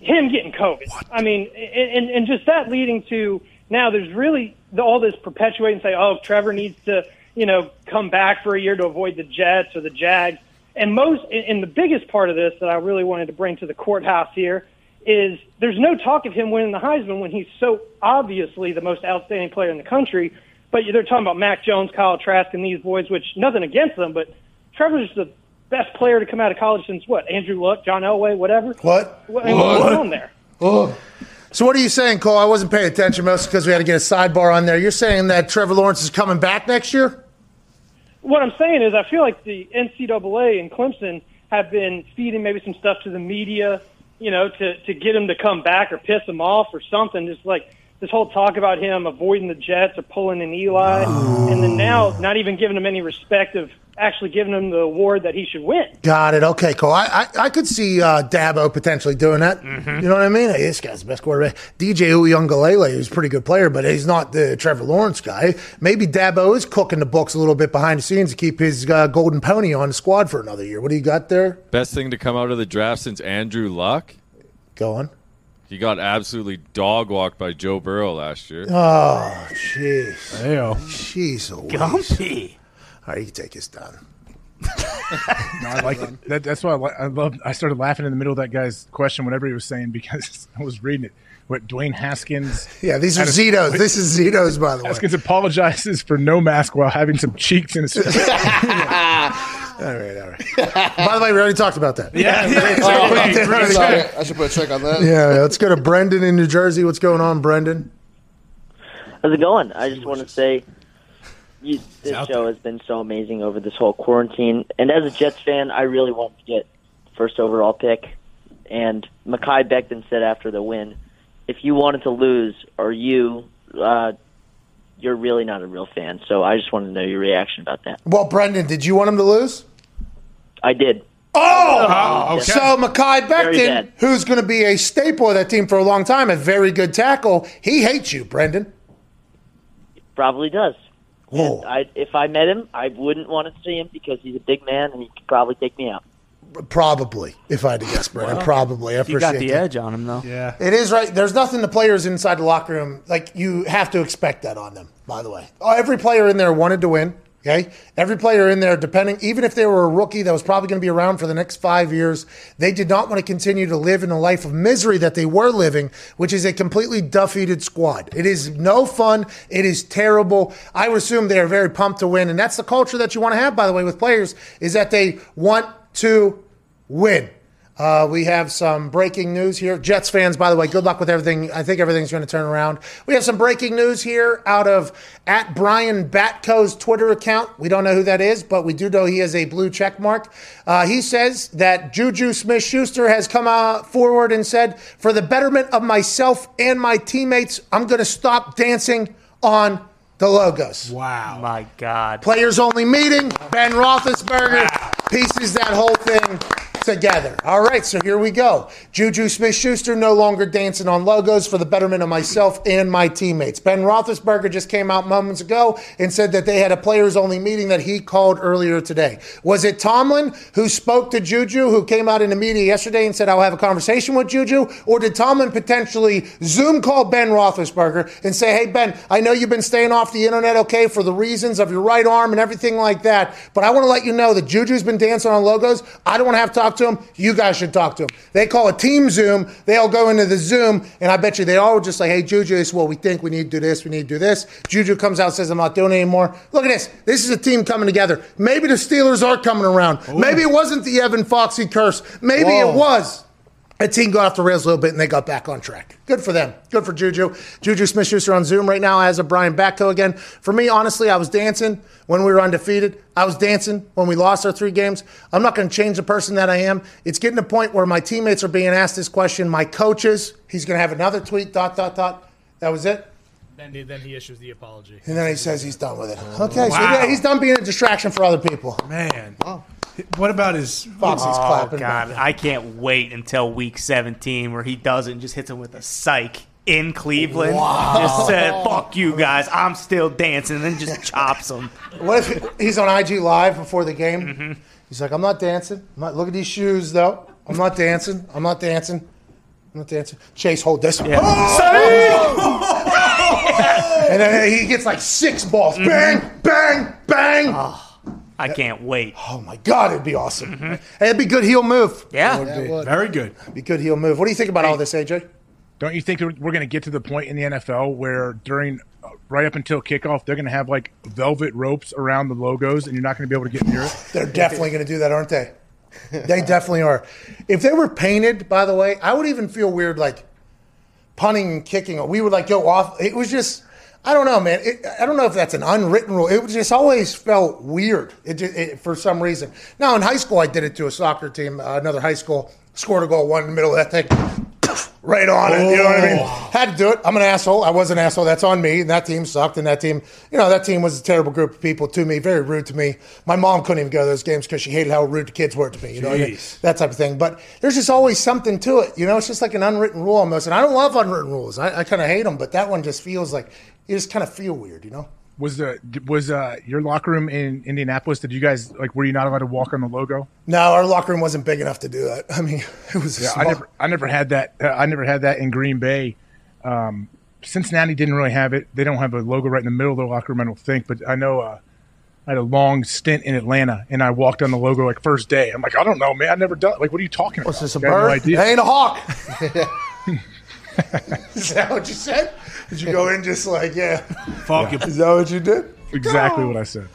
him getting COVID. I mean, and, and just that leading to now there's really the, all this perpetuating say, oh, Trevor needs to, you know, come back for a year to avoid the Jets or the Jags. And most, and and the biggest part of this that I really wanted to bring to the courthouse here is there's no talk of him winning the Heisman when he's so obviously the most outstanding player in the country. But they're talking about Mac Jones, Kyle Trask, and these boys, which nothing against them, but Trevor's the best player to come out of college since what? Andrew Luck, John Elway, whatever. What? What, what's going on there? Oh. So what are you saying, Cole? I wasn't paying attention most because we had to get a sidebar on there. You're saying that Trevor Lawrence is coming back next year? What I'm saying is, I feel like the NCAA and Clemson have been feeding maybe some stuff to the media, you know, to to get them to come back or piss them off or something. Just like this whole talk about him avoiding the Jets or pulling an Eli, and then now not even giving him any respect of actually giving him the award that he should win. Got it. Okay, cool. I I, I could see uh, Dabo potentially doing that. You know what I mean? Hey, this guy's the best quarterback. DJ Uiagalelei is a pretty good player, but he's not the Trevor Lawrence guy. Maybe Dabo is cooking the books a little bit behind the scenes to keep his uh, golden pony on the squad for another year. What do you got there? Best thing to come out of the draft since Andrew Luck. Go on. He got absolutely dog walked by Joe Burrow last year. Oh, jeez. Heyo. Jeez, Louise. Gumpy. All right, you can take this down. No, I like it. That, that's why I, li- I love. I started laughing in the middle of that guy's question, whatever he was saying, because I was reading it. What Dwayne Haskins? Yeah, these are had Zito's. This is Zito's, by the way. Haskins apologizes for no mask while having some cheeks in his face. All right, all right. By the way, we already talked about that. Yeah. Oh, sorry. I should put a check on that. Yeah, let's go to Brendan in New Jersey. What's going on, Brendan? How's it going? I just want to say you, this show has been so amazing over this whole quarantine. And as a Jets fan, I really wanted to get first overall pick. And Mekhi Becton said after the win, if you wanted to lose or you uh, you're really not a real fan. So I just want to know your reaction about that. Well, Brendan, did you want him to lose? I did. Oh, oh, oh, okay. so Mekhi Very Becton, who's going to be a staple of that team for a long time, a very good tackle, he hates you, Brendan. Probably does. Whoa. I, if I met him, I wouldn't want to see him because he's a big man and he could probably take me out. Probably, if I had to guess, Brendan. Well, probably. I You got appreciate the that. edge on him, though. Yeah. It is right. There's nothing the players inside the locker room like. You have to expect that on them. By the way, oh, every player in there wanted to win. Okay, every player in there, depending, even if they were a rookie that was probably going to be around for the next five years, they did not want to continue to live in a life of misery that they were living, which is a completely defeated squad. It is no fun. It is terrible. I would assume they are very pumped to win, and that's the culture that you want to have. By the way, with players, is that they want to win. Uh, we have some breaking news here. Jets fans, by the way, good luck with everything. I think everything's going to turn around. We have some breaking news here out of at Brian Batko's Twitter account. We don't know who that is, but we do know he has a blue check mark. Uh, he says that Juju Smith Schuster has come out forward and said, For the betterment of myself and my teammates, I'm going to stop dancing on the logos. Wow. My God. Players only meeting. Ben Roethlisberger pieces that whole thing together. All right, so here we go. Juju Smith Schuster no longer dancing on logos for the betterment of myself and my teammates. Ben Roethlisberger just came out moments ago and said that they had a players only meeting that he called earlier today. Was it Tomlin who spoke to Juju, who came out in the media yesterday and said, I'll have a conversation with Juju? Or did Tomlin potentially Zoom call Ben Roethlisberger and say, Hey, Ben, I know you've been staying off the internet, okay, for the reasons of your right arm and everything like that, but I want to let you know that Juju's been dancing on logos. I don't want to have to talk to him. You guys should talk to him. They call a team Zoom. They all go into the Zoom, and I bet you they all just like, Hey, Juju, this is what we think. We need to do this. We need to do this. Juju comes out and says, I'm not doing it anymore. Look at this. This is a team coming together. Maybe the Steelers are coming around. Oh, Maybe it wasn't the Evan Foxy curse. Maybe Whoa. it was. A team got off the rails a little bit and they got back on track. Good for them. Good for Juju. Juju Smith Schuster on Zoom right now as a Brian Batko again. For me, honestly, I was dancing when we were undefeated. I was dancing when we lost our three games. I'm not going to change the person that I am. It's getting to a point where my teammates are being asked this question. My coaches, he's going to have another tweet, dot, dot, dot. That was it. Then he, then he issues the apology. And then he says he's done with it. Okay, so Wow. yeah, he's done being a distraction for other people. Man. What about his Foxy's oh, clapping. God. I can't wait until week 17 where he does it and just hits him with a psych in Cleveland. Wow. Just said, fuck you guys. I'm still dancing. And then just chops him. What if he's on IG Live before the game? Mm-hmm. He's like, I'm not dancing. I'm not, look at these shoes, though. I'm not dancing. I'm not dancing. I'm not dancing. Chase, hold this. and then he gets like six balls. Mm-hmm. Bang, bang, bang. Ah, I can't wait. Oh my God, it'd be awesome. Hey, it'd be a good heel move. Yeah. It would be. Very good. Be good heel move. What do you think about all this, AJ? Don't you think we're going to get to the point in the NFL where during uh, right up until kickoff they're going to have like velvet ropes around the logos and you're not going to be able to get near it? They're definitely going to do that, aren't they? They definitely are. If they were painted, by the way, I would even feel weird like punting and kicking. We would like go off. It was just, I don't know, man. It, I don't know if that's an unwritten rule. It just always felt weird it, it, for some reason. Now, in high school, I did it to a soccer team, uh, another high school, scored a goal, one in the middle of that thing. Right on it, you know what I mean? Had to do it. I'm an asshole. I was an asshole. That's on me. And that team sucked. And that team, you know, that team was a terrible group of people to me, very rude to me. My mom couldn't even go to those games because she hated how rude the kids were to me. You know, what I mean? That type of thing. But there's just always something to it. You know, it's just like an unwritten rule almost. And I don't love unwritten rules. I, I kind of hate them. But that one just feels like you just kind of feel weird. You know. Was the was uh, your locker room in Indianapolis? Did you guys like were you not allowed to walk on the logo? No, our locker room wasn't big enough to do that. I mean, it was. Yeah, small. I never I never had that. Uh, I never had that in Green Bay. Um, Cincinnati didn't really have it. They don't have a logo right in the middle of their locker room. I don't think, but I know. Uh, I had a long stint in Atlanta, and I walked on the logo like first day. I'm like, I don't know, man. I never done. Like, what are you talking What's about? this, a I have no bird? idea. It ain't a hawk. Is that what you said? Did you go in just like, yeah? Fuck you. Is that what you did? Exactly what I said.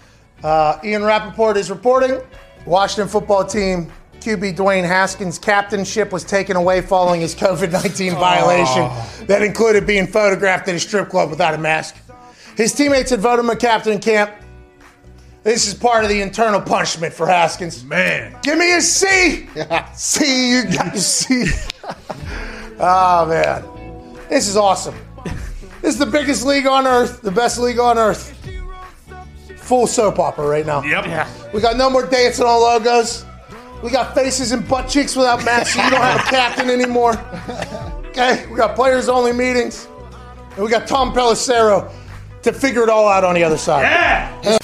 Uh, Ian Rapoport is reporting Washington football team QB Dwayne Haskins' captainship was taken away following his COVID 19 violation that included being photographed at a strip club without a mask. His teammates had voted him a captain in camp. This is part of the internal punishment for Haskins. Man. Give me a C. C, you got your C. oh, man. This is awesome. This This is the biggest league on earth, the best league on earth. Full soap opera right now. Yep. We got no more dancing on logos. We got faces and butt cheeks without masks. You don't have a captain anymore. Okay, we got players only meetings. And we got Tom Pelissero to figure it all out on the other side. Yeah.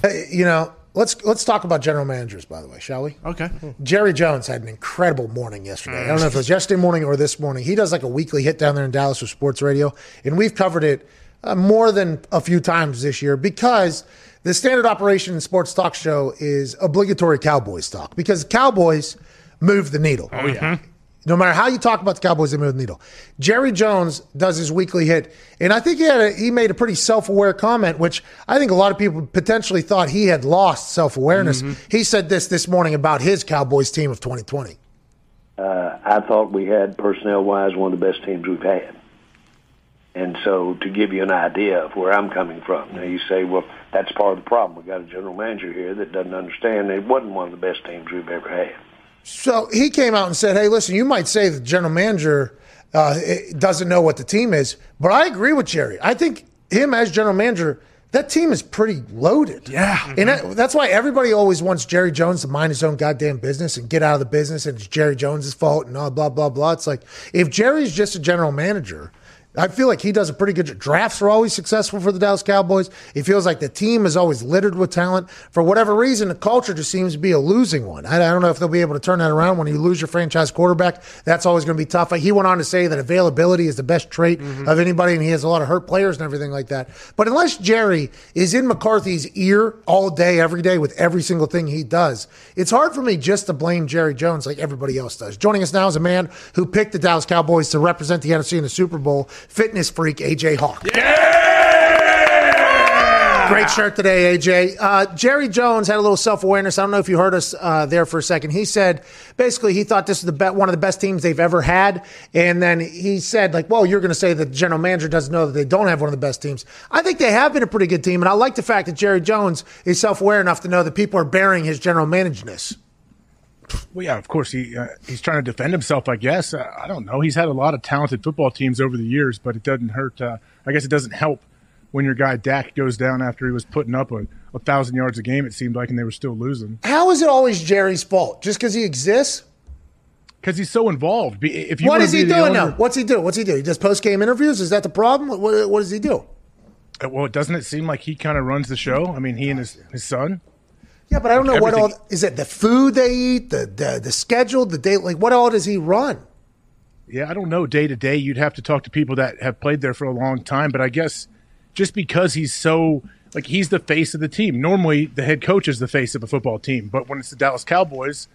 Hey, you know, let's let's talk about general managers, by the way, shall we? Okay. Jerry Jones had an incredible morning yesterday. I don't know if it was yesterday morning or this morning. He does like a weekly hit down there in Dallas for sports radio, and we've covered it uh, more than a few times this year because the standard operation in sports talk show is obligatory Cowboys talk because Cowboys move the needle. Oh, yeah. No matter how you talk about the Cowboys, they move the needle. Jerry Jones does his weekly hit, and I think he had a, he made a pretty self aware comment, which I think a lot of people potentially thought he had lost self awareness. He said this this morning about his Cowboys team of 2020. uh, I thought we had personnel wise one of the best teams we've had. And so, to give you an idea of where I'm coming from, now you say, well, that's part of the problem. We got a general manager here that doesn't understand it wasn't one of the best teams we've ever had. So he came out and said, "Hey, listen, you might say the general manager uh, doesn't know what the team is, but I agree with Jerry. I think him as general manager." That team is pretty loaded. Yeah. And that, that's why everybody always wants Jerry Jones to mind his own goddamn business and get out of the business and it's Jerry Jones' fault and all blah, blah, blah. It's like if Jerry's just a general manager, I feel like he does a pretty good job. drafts are always successful for the Dallas Cowboys. He feels like the team is always littered with talent. For whatever reason, the culture just seems to be a losing one. I, I don't know if they'll be able to turn that around when you lose your franchise quarterback. That's always going to be tough. He went on to say that availability is the best trait mm-hmm. of anybody, and he has a lot of hurt players and everything like that. But unless Jerry is in McCarthy's ear all day, every day, with every single thing he does, it's hard for me just to blame Jerry Jones like everybody else does. Joining us now is a man who picked the Dallas Cowboys to represent the NFC in the Super Bowl, fitness freak AJ Hawk. Yeah! Great shirt today, AJ. Uh, Jerry Jones had a little self awareness. I don't know if you heard us uh, there for a second. He said basically he thought this was the be- one of the best teams they've ever had, and then he said like, "Well, you're going to say that the general manager doesn't know that they don't have one of the best teams." I think they have been a pretty good team, and I like the fact that Jerry Jones is self aware enough to know that people are bearing his general manageness. Well, yeah, of course he uh, he's trying to defend himself. I guess uh, I don't know. He's had a lot of talented football teams over the years, but it doesn't hurt. Uh, I guess it doesn't help when your guy Dak goes down after he was putting up a, a thousand yards a game. It seemed like, and they were still losing How is it always Jerry's fault? Just because he exists? because he's so involved. If you What he doing owner- now? What's he do? What's he do? He does post game interviews? Is that the problem? What, what does he do? Uh, Well, doesn't it seem like he kind of runs the show? I mean, he and his his son. Yeah, but I don't know what all is it. The food they eat, the the, the schedule, the date. Like, what all does he run? Yeah, I don't know day to day. You'd have to talk to people that have played there for a long time. But I guess just because he's so like he's the face of the team. Normally, the head coach is the face of a football team, but when it's the Dallas Cowboys,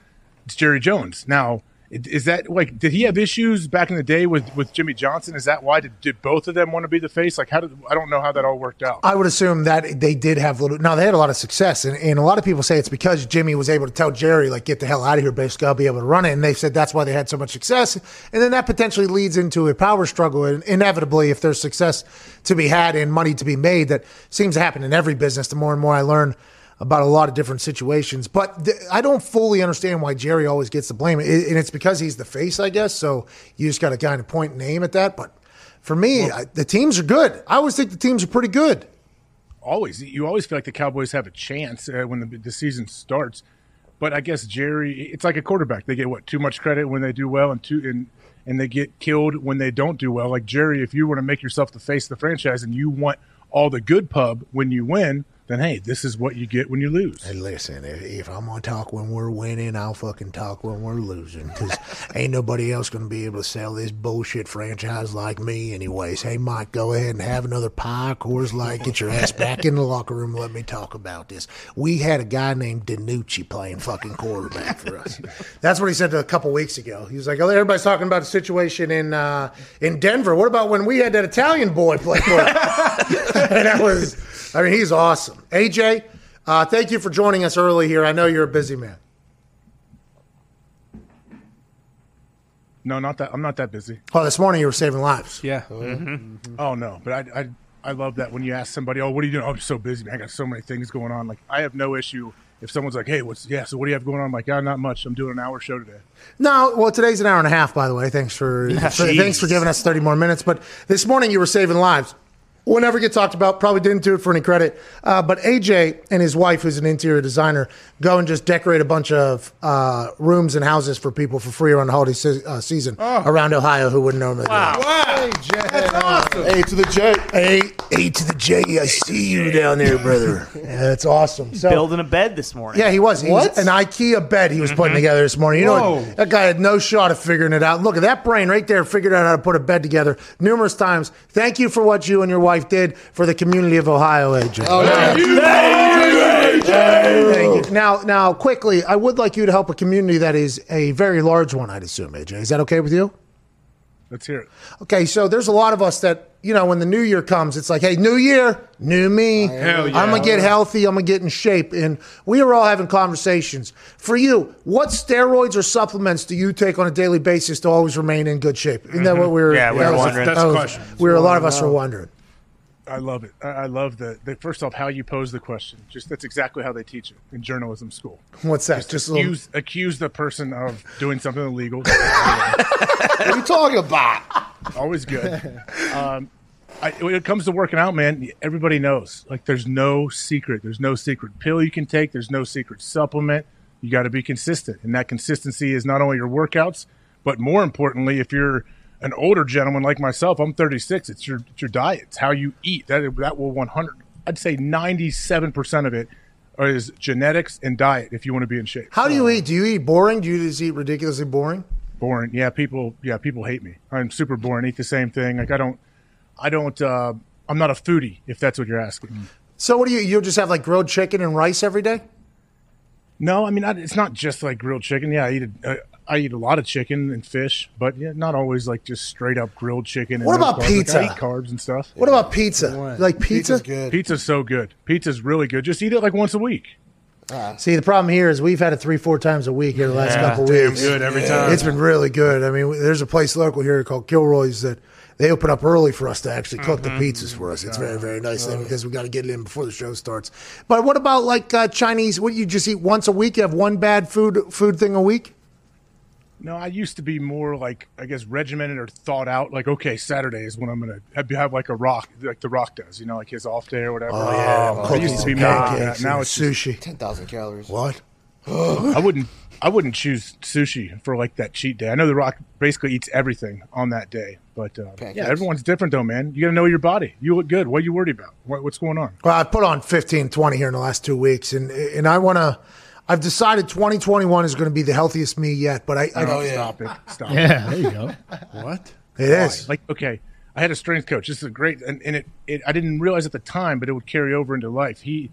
it's Jerry Jones. Now, is that like did he have issues back in the day with with Jimmy Johnson? Is that why did, did both of them want to be the face? Like, how did I don't know how that all worked out. I would assume that they did have little. No, they had a lot of success, and, and a lot of people say it's because Jimmy was able to tell Jerry, like, get the hell out of here, basically, I'll be able to run it. And they said that's why they had so much success. And then that potentially leads into a power struggle. And inevitably, if there's success to be had and money to be made, that seems to happen in every business. The more and more I learn about a lot of different situations, but th- I don't fully understand why Jerry always gets the blame, and it's because he's the face, I guess. So you just got to kind of point and aim at that, but. For me, I, the teams are good. I always think the teams are pretty good. always you always feel like the Cowboys have a chance uh, when the, the season starts. But I guess Jerry, it's like a quarterback. They get what too much credit when they do well, and too and and they get killed when they don't do well. Like Jerry, if you want to make yourself the face of the franchise and you want all the good pub when you win, then hey, this is what you get when you lose. Hey, listen, if, if I'm gonna talk when we're winning, I'll fucking talk when we're losing. Because ain't nobody else gonna be able to sell this bullshit franchise like me, anyways. Hey, Mike, go ahead and have another pie, Coors Light. Get your ass back in the locker room. Let me talk about this. We had a guy named DiNucci playing fucking quarterback for us. That's what he said a couple weeks ago. He was like, "Oh, everybody's talking about the situation in uh, in Denver. What about when we had that Italian boy play for us?" and that was, I mean, he's awesome. AJ, uh, thank you for joining us early here. I know you're a busy man. No, not that. I'm not that busy. Oh, this morning you were saving lives. Yeah. Oh no, but I, I I love that when you ask somebody, "Oh, what are you doing?" Oh, I'm so busy. Man. I got so many things going on. Like I have no issue if someone's like, "Hey, what's yeah? So what do you have going on?" I'm like, "Ah, not much. I'm doing an hour show today." No, well, today's an hour and a half, by the way. Thanks for, for thanks for giving us thirty more minutes. But this morning you were saving lives. Will never get talked about. Probably didn't do it for any credit. Uh, but AJ and his wife, who's an interior designer, go and just decorate a bunch of uh, rooms and houses for people for free around the holiday se- uh, season around Ohio who wouldn't normally. do it. A to the J. A, A to the J. I see you down there, brother. Yeah, that's awesome. So, Building a bed this morning. yeah, he was. He was an IKEA bed he was putting together this morning. You know, what? that guy had no shot of figuring it out. Look at that brain right there, figured out how to put a bed together numerous times. Thank you for what you and your wife did for the community of Ohio, AJ. Oh, yeah. Thank you. Now, now, quickly, I would like you to help a community that is a very large one. I'd assume, AJ. Is that okay with you? Let's hear it. Okay, so there's a lot of us that, you know, when the new year comes, it's like, hey, new year, new me. Hell yeah. I'm going to get healthy. I'm going to get in shape. And we are all having conversations. For you, what steroids or supplements do you take on a daily basis to always remain in good shape? Isn't that mm-hmm. what we were Yeah, we that were wondering. that That's the was- question. We were, a lot of us were wondering. I love it. I, love the, the first off how you pose the question. Just that's exactly how they teach it in journalism school. What's that? Just little- accuse accuse the person of doing something illegal. What are you talking about? Always good. Um, I, when it comes to working out, man, everybody knows. Like, there's no secret. There's no secret pill you can take. There's no secret supplement. You got to be consistent, and that consistency is not only your workouts, but more importantly, if you're an older gentleman like myself, I'm 36. It's your it's your diet. It's how you eat. That that will 100. I'd say 97 percent of it is genetics and diet. If you want to be in shape. How do you eat? Do you eat boring? Do you just eat ridiculously boring? boring. Yeah, people. Yeah, people hate me. I'm super boring. Eat the same thing. Like I don't. I don't. Uh, I'm not a foodie. If that's what you're asking. So what do you? You'll just have like grilled chicken and rice every day? No, I mean I, it's not just like grilled chicken. Yeah, I eat. A, uh, I eat a lot of chicken and fish, but yeah, not always like just straight up grilled chicken. And What no about carbs. Like, pizza? I eat carbs and stuff. What about pizza? You like pizza? Pizza's good. Pizza's so good. Pizza's really good. Just eat it like once a week. See, the problem here is we've had it three, four times a week here the last Yeah, couple damn weeks. good every time. It's been really good. I mean, there's a place local here called Kilroy's that they open up early for us to actually cook Mm-hmm. the pizzas for us. It's very, very nice thing because we got to get it in before the show starts. But what about like uh, Chinese? What you just eat once a week? You have one bad food food thing a week? No, I used to be more like I guess regimented or thought out. Like okay, Saturday is when I'm gonna have, have like a rock, like the Rock does. You know, like his off day or whatever. Oh, yeah, I used to be cookies more like that. Now it's sushi. Ten thousand calories. What? I wouldn't. I wouldn't choose sushi for like that cheat day. I know The Rock basically eats everything on that day, but uh, yeah, everyone's different though, man. You got to know your body. You look good. What are you worried about? What, what's going on? Well, I put on 15, 20 here in the last two weeks, and and I want to. I've decided 2021 is going to be the healthiest me yet, but I, I Oh, yeah. Stop it. Stop. Yeah, there you go. What? It is. Like okay, I had a strength coach. This is a great, and, and it, it. I didn't realize at the time, but it would carry over into life. He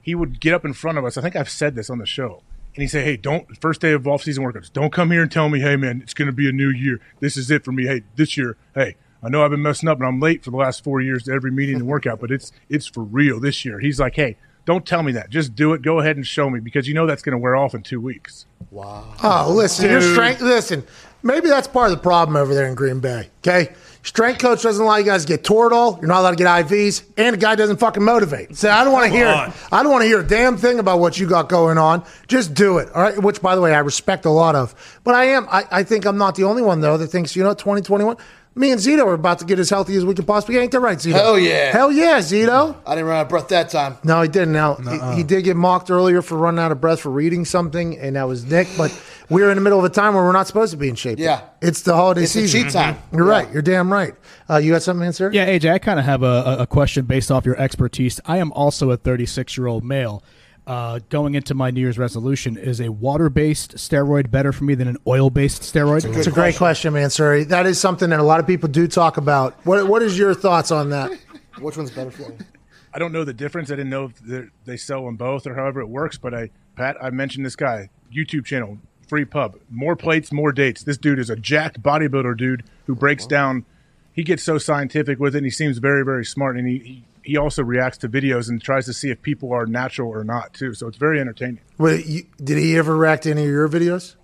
he would get up in front of us. I think I've said this on the show. And he'd say, Hey, don't first day of off season workouts, don't come here and tell me, hey man, it's gonna be a new year. This is it for me. Hey, this year, hey, I know I've been messing up and I'm late for the last four years to every meeting and workout, but it's it's for real this year. He's like, Hey, don't tell me that. Just do it. Go ahead and show me because you know that's gonna wear off in two weeks. Wow. Oh, listen, your strength. Listen, maybe that's part of the problem over there in Green Bay. Okay, strength coach doesn't allow you guys to get Toradol. You're not allowed to get IVs, and the guy doesn't fucking motivate. So I don't want to hear. on. I don't want to hear a damn thing about what you got going on. Just do it. All right. Which, by the way, I respect a lot of. But I am. I, I think I'm not the only one though that thinks you know 2021. Me and Zito are about to get as healthy as we can possibly. get. Ain't that right, Zito? Hell yeah. Hell yeah, Zito. I didn't run out of breath that time. No, he didn't. Now he, he did get mocked earlier for running out of breath for reading something, and that was Nick. But we're in the middle of a time where we're not supposed to be in shape. Yeah. it's the holiday It's season. cheat time. You're right. You're damn right. Uh, you got something, to answer? Yeah, AJ, I kind of have a, a question based off your expertise. I am also a 36 year old male. Uh, going into my New Year's resolution, is a water based steroid better for me than an oil based steroid? It's a great question, man. Sorry, that is something that a lot of people do talk about. What What is your thoughts on that? Which one's better for you? I don't know the difference. I didn't know if they're- sell them both or however it works. But I, Pat, I mentioned this guy YouTube channel, free pub, more plates, more dates. This dude is a jacked bodybuilder dude who breaks down. He gets so scientific with it. and He seems very, very smart, and he, he he also reacts to videos and tries to see if people are natural or not too. So it's very entertaining. Wait, you, did he ever react to any of your videos?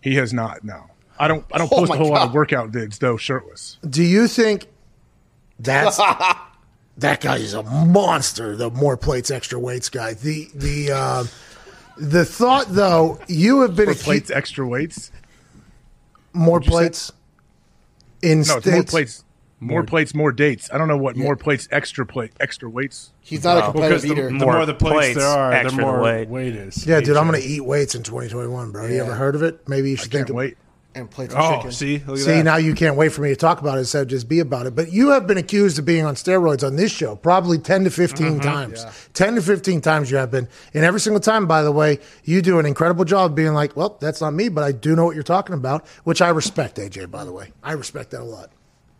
He has not. No, I don't. I don't Oh post a whole lot of workout vids though, shirtless. Do you think that's that guy is a monster? The more plates, extra weights guy. The the uh, The thought, though, you have been More acu- plates, extra weights. more What'd say? plates in No, it's more plates. More, plates, more dates. I don't know what more plates, extra plate, extra weights. He's not a Well, competitive because the, eater. the more the plates, there are, the extra the more weight. weight is. Yeah, dude, I'm going to eat weights in 2021, bro. You ever heard of it? Maybe you should think. Can't wait. and plates of Oh, chicken. see, look at See, that. now you can't wait for me to talk about it, so just be about it. But you have been accused of being on steroids on this show probably 10 to 15 Mm-hmm. times. 10 to 15 times you have been. And every single time, by the way, you do an incredible job of being like, well, that's not me, but I do know what you're talking about, which I respect, AJ, by the way. I respect that a lot.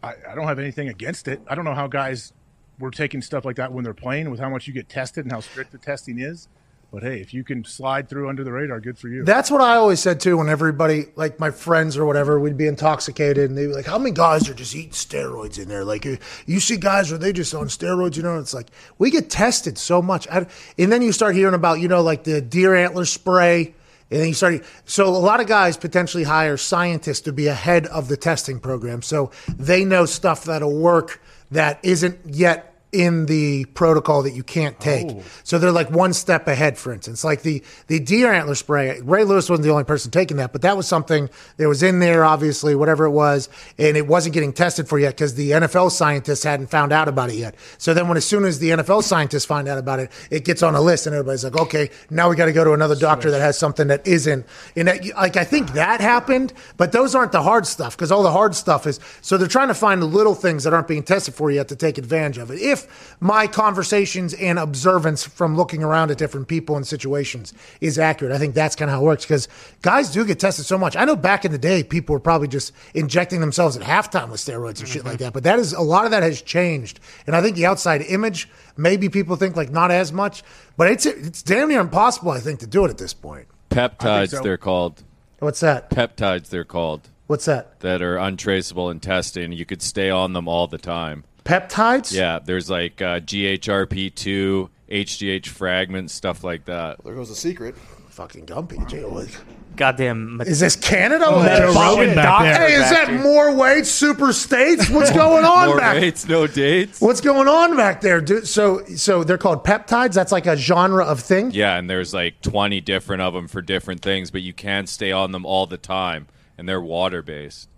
I, I don't have anything against it. I don't know how guys were taking stuff like that when they're playing with how much you get tested and how strict the testing is. But hey, if you can slide through under the radar, good for you. That's what I always said too. When everybody, like my friends or whatever, we'd be intoxicated, and they'd be like, "How many guys are just eating steroids in there?" Like, you- you see guys are they just on steroids? You know, it's like we get tested so much, and then you start hearing about you know like the deer antler spray. And then you start. So a lot of guys potentially hire scientists to be ahead of the testing program, so they know stuff that'll work that isn't yet in the protocol that you can't take. Oh. So they're like one step ahead, for instance. Like the, the deer antler spray, Ray Lewis wasn't the only person taking that, but that was something that was in there, obviously, whatever it was, and it wasn't getting tested for yet because the NFL scientists hadn't found out about it yet. So then when as soon as the NFL scientists find out about it, it gets on a list and everybody's like, okay, now we got to go to another doctor that has something that isn't. And that, like I think that happened, but those aren't the hard stuff because all the hard stuff is so they're trying to find the little things that aren't being tested for yet to take advantage of it. If my conversations and observance from looking around at different people and situations is accurate, I think that's kind of how it works because guys do get tested so much. I know back in the day, people were probably just injecting themselves at halftime with steroids and shit like mm-hmm. that, but that is a lot of that has changed. And I think the outside image, maybe people think like not as much, but it's it's damn near impossible, I think, to do it at this point. Peptides, so. they're called. What's that? Peptides, they're called. What's that? That are untraceable in testing. You could stay on them all the time. Peptides? Yeah, there's like uh, GHRP2, HGH fragments, stuff like that. There goes the secret. Fucking Gumpy. Gee whiz. Goddamn. Is this Canada? Oh, Is Joe that- Rogan back there. Hey, is that more weights, super states? What's going on More back? weights, no dates. What's going on back there? dude? So, so they're called peptides. That's like a genre of thing. Yeah, and there's like 20 different of them for different things, but you can stay on them all the time, and they're water based.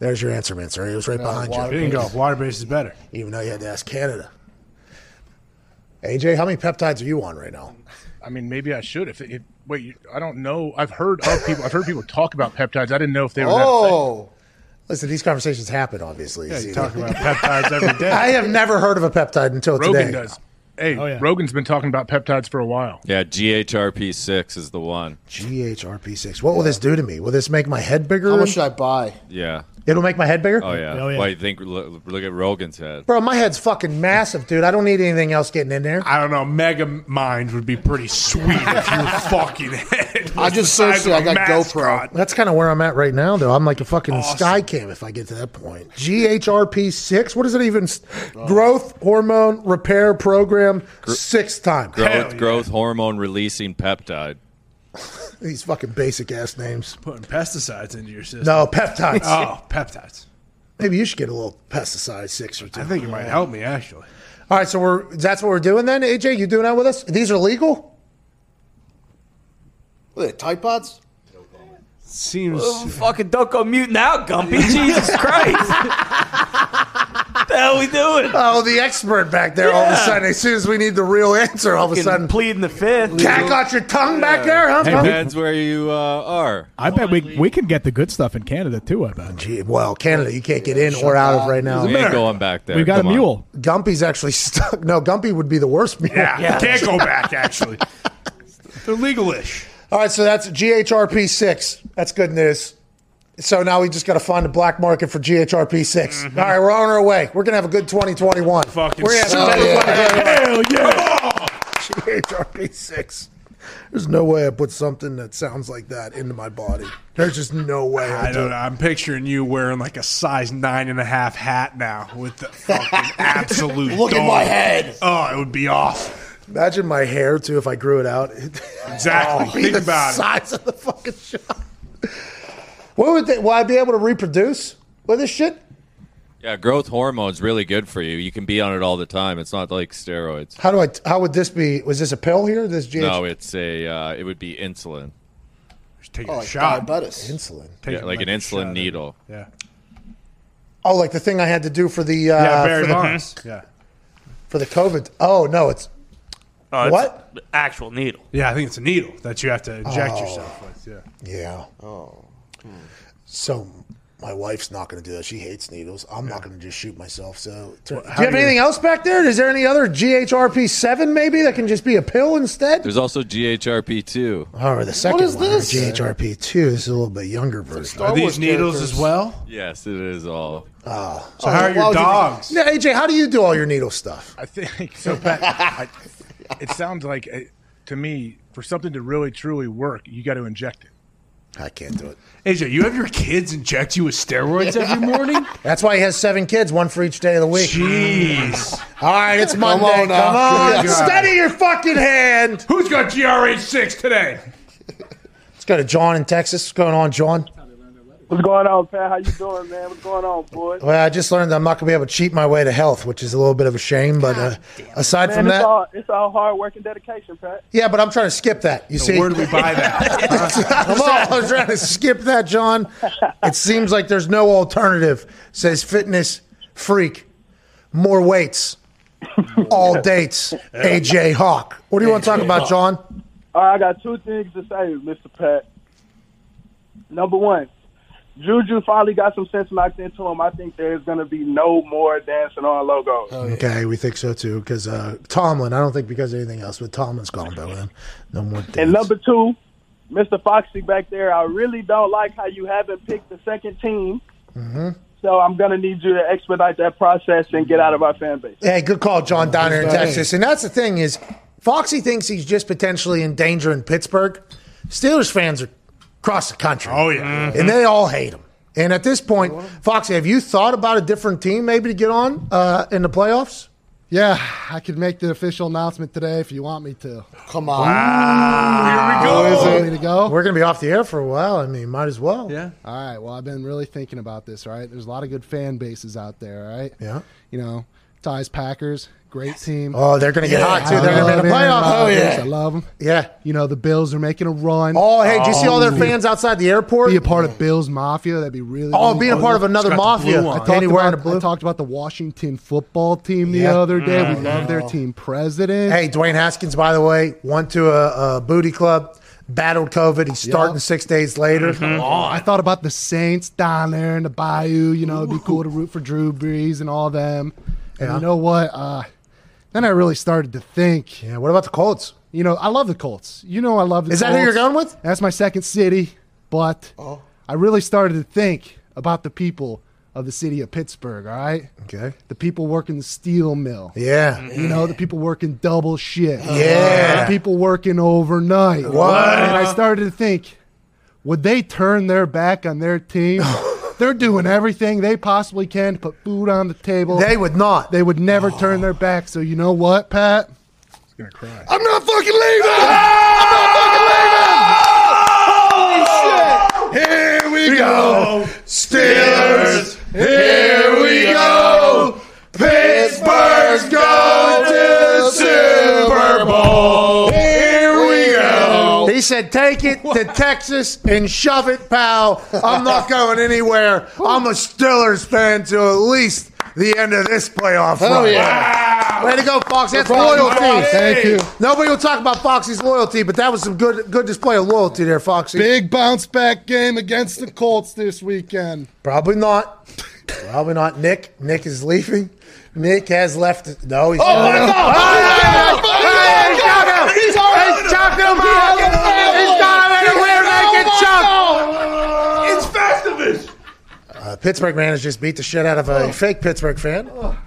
There's your answer, man. Sorry, it was right behind you. Bingo. Water base is better. Even though you had to ask Canada. AJ, how many peptides are you on right now? I mean, maybe I should. If, if wait, you- I don't know. I've heard of people. I've heard people talk about peptides. I didn't know if they were. Oh, listen, these conversations happen. Obviously, Yeah, you talk about peptides every day. I have never heard of a peptide until Rogan today. does. Hey, Oh, Rogan's been talking about peptides for a while. Yeah, GHRP6 is the one. GHRP6. What will this do to me? Will this make my head bigger? How much should I buy? Yeah. It'll make my head bigger. Oh yeah. Oh, Why you think? Look, look at Rogan's head. Bro, my head's fucking massive, dude. I don't need anything else getting in there. I don't know. Mega Mind would be pretty sweet if your fucking head. I just the size searched it. of got mascot. That's kind of where I'm at right now, though. I'm like a fucking sky cam if I get to that point. GHRP6. What is it even? Growth hormone repair program. Sixth time. Growth, growth hormone releasing peptide. These fucking basic ass names. Putting pesticides into your system. No peptides. Oh, peptides. Maybe you should get a little pesticide six or two. I think it might help me actually. All right, so we're that's what we're doing then. AJ, you doing that with us? These are legal. What are they, Tide Pods? Seems Oh, fucking don't go mute now, Gumpy. Jesus Christ. what the hell we doing? Oh, the expert back there. All of a Yeah. sudden, as soon as we need the real answer, all of a sudden, pleading the fifth. cat got your tongue back there, huh? Gumpy? Depends where you uh, are. I bet we we can get the good stuff in Canada too. I bet. Gee, well, Canada, you can't get in or out of right now. We ain't going back there. We got Come a on. mule. Gumpy's actually stuck. No, Gumpy would be the worst mule. Yeah, can't go back. Actually, they're legalish. All right, so that's GHRP six. That's good news. So now we just got to find a black market for GHRP 6 mm-hmm. All right, we're on our way. We're gonna have a good 2021. Fucking we're gonna have a good Hell yeah! GHRP six. There's no way I put something that sounds like that into my body. There's just no way I, I do don't it. know. I'm picturing you wearing like a size nine and a half hat now with the fucking absolute. Look at my head. Oh, it would be off. Imagine my hair too if I grew it out. Exactly. Oh, Think about it. size of the fucking shot. What would they? Will I be able to reproduce with this shit? Yeah, growth hormone's really good for you. You can be on it all the time. It's not like steroids. How do I? How would this be? Was this a pill here? This GH? No, it's a. Uh, it would be insulin. Just take Oh, a like shot. diabetes. Insulin. Take Yeah, it like an insulin shot. needle. Yeah. Oh, like the thing I had to do for the uh, Yeah, Barry for, the, Bonds. Yeah. for the COVID. Oh no, it's Oh, it's What? the Actual needle. Yeah, I think it's a needle that you have to inject Oh. yourself with. Yeah. yeah. Oh. So my wife's not going to do that. She hates needles. I'm not going to just shoot myself. So, do you have do you- anything else back there? Is there any other GHRP seven maybe that can just be a pill instead? There's also GHRP two. Oh, the second is one, this? GHRP two. This is a little bit younger version. Star Are these needles characters. as well? Yes, it is all. So how Oh, are your would you- dogs? Now, AJ, how do you do all your needle stuff? I think so. Pat, I, it sounds like uh, to me for something to really truly work, you got to inject it. I can't do it. AJ, you have your kids inject you with steroids every morning? That's why he has seven kids, one for each day of the week. Jeez. All right, it's Monday. on Come on, Good God. steady your fucking hand. Who's got GRH6 today? Let's go to John in Texas. What's going on, John? What's going on, Pat? How you doing, man? What's going on, boy? Well, I just learned that I'm not going to be able to cheat my way to health, which is a little bit of a shame. But uh, aside Man, from it's that, all it's all hard work and dedication, Pat. yeah, but I'm trying to skip that. You see, Where do we buy that? Come on, I'm trying to skip that, John. It seems like there's no alternative. Says fitness freak, more weights, all dates. AJ Hawk. What do you want to talk about, John? All right, I got two things to say, Mr. Pat. Number one, Juju finally got some sense knocked into him. I think there's going to be no more dancing on logos. Okay, we think so too. Because uh, Tomlin, I don't think because of anything else, but Tomlin's gone, though. Man. No more. And number two, Mr. Foxy back there, I really don't like how you haven't picked the second team. Mm-hmm. So I'm going to need you to expedite that process and get out of our fan base. Hey, good call, John, down here in Texas. And that's the thing is, Foxy thinks he's just potentially in danger in Pittsburgh. Steelers fans are across the country. Oh, yeah. and they all hate him. And at this point, Foxy, have you thought about a different team maybe to get on uh, in the playoffs? Yeah, I could make the official announcement today if you want me to. Come on. Here we go. Want me to go? We're going to be off the air for a while. I mean, might as well. Yeah. All right. Well, I've been really thinking about this. Right, there's a lot of good fan bases out there. Right. Yeah. You know, Ties Packers, great team. Oh, they're going to get hot, too. I They're going to be in love the Aaron playoffs. Oh, yeah. I love them. Yeah. You know, the Bills are making a run. Oh, hey, do you see all their Oh. fans outside the airport? Be a part of Bills Mafia. That'd be really. Oh, really being a part of another It's got the mafia. blue. I I talked, Danny wearing about, blue. I talked about the Washington football team the Yeah. other day. We love their team president. Hey, Dwayne Haskins, by the way, went to a, a booty club, battled COVID. He's starting Yep. six days later. Oh, I thought about the Saints down there in the Bayou. You know, it'd be cool to root for Drew Brees and all them. And Yeah. you know what? Uh, then I really started to think. Yeah, what about the Colts? You know, I love the Colts. You know, I love the Is that Colts. who you're going with? That's my second city. But Oh. I really started to think about the people of the city of Pittsburgh, all right? Okay. The people working the steel mill. Yeah. You know, the people working double shift. Yeah. The people working overnight. What? And I started to think, would they turn their back on their team? They're doing everything they possibly can to put food on the table. They would not. They would never turn their back. So you know what, Pat? He's gonna cry. I'm not fucking leaving. I'm not fucking leaving. Holy shit. Here we go. Steelers. Here we go. Pittsburgh's going He said, take it to Texas and shove it, pal. I'm not going anywhere. I'm a Steelers fan to at least the end of this playoff Hell run. yeah. Way to go, Fox. That's loyalty. Thank you. Nobody will talk about Foxy's loyalty, but that was some good good display of loyalty there, Foxy. Big bounce back game against the Colts this weekend. Probably not. Probably not. Nick. Nick is leaving. Nick has left. No, he's Oh my God. Ah! Hey, he's got him. He's already- He's chucked him He out. has a family. He's got him. He We're has- making oh chuck. It's Festivus. Uh, Pittsburgh man has just beat the shit out of a oh. fake Pittsburgh fan. Oh.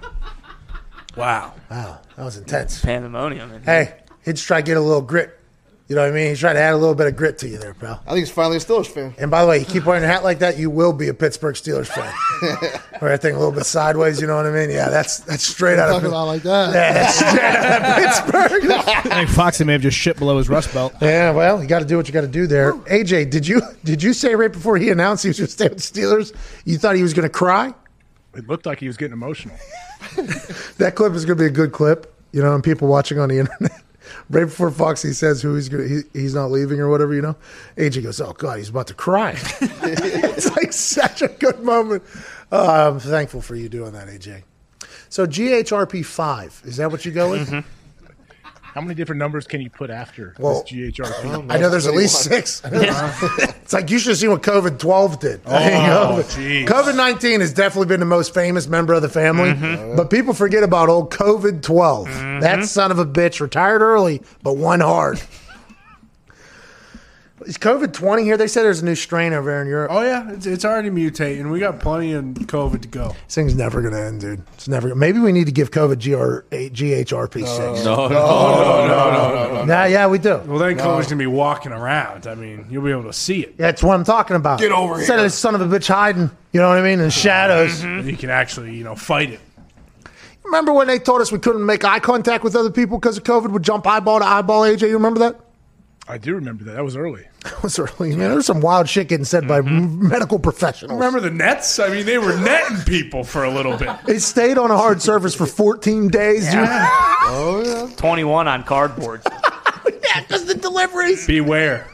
Wow. Wow, that was intense. Pandemonium. in. Hey, he just tried to get a little grit. You know what I mean? He's trying to add a little bit of grit to you there, pal. I think he's finally a Steelers fan. And by the way, you keep wearing a hat like that, you will be a Pittsburgh Steelers fan. Wear that thing a little bit sideways, you know what I mean? Yeah, that's that's straight out of Talking about like that. Yeah, that's straight out of Pittsburgh. I think Foxy may have just shit below his rust belt. Yeah, well, you got to do what you got to do there. AJ, did you did you say right before he announced he was going to stay with the Steelers, you thought he was going to cry? It looked like he was getting emotional. That clip is going to be a good clip, you know, and people watching on the internet. Right before Foxy says who he's gonna, he, he's not leaving or whatever, you know, AJ goes, "Oh God, he's about to cry." it's like such a good moment. Uh, I'm thankful for you doing that, AJ. So GHRP five is that what you go with? How many different numbers can you put after Well, this GHRP? I know there's at least six. it's like you should have seen what COVID 12 did. Oh. COVID 19 has definitely been the most famous member of the family, Mhm. but people forget about old COVID 12. That son of a bitch retired early, but won hard. Is COVID 20 here? They said there's a new strain over there in Europe. Oh yeah, it's, it's already mutating. We got plenty of COVID to go. This thing's never going to end, dude. It's never. Maybe we need to give COVID GR, GHRP six. No, no, no, no, no, no, no. Nah, yeah, we do. Well, then No. COVID's gonna be walking around. I mean, you'll be able to see it. That's what I'm talking about. Get over Instead here. of this son of a bitch hiding, you know what I mean, in the shadows. You can actually, you know, fight it. Remember when they told us we couldn't make eye contact with other people because of COVID? Would jump eyeball to eyeball. AJ, you remember that? I do remember that. That was early. That was early. Man, there was some wild shit getting said by mm-hmm. m- medical professionals. Remember the nets? I mean, they were netting people for a little bit. It stayed on a hard surface for 14 days. dude. Oh yeah. Twenty one on cardboard. yeah, just the deliveries. Beware.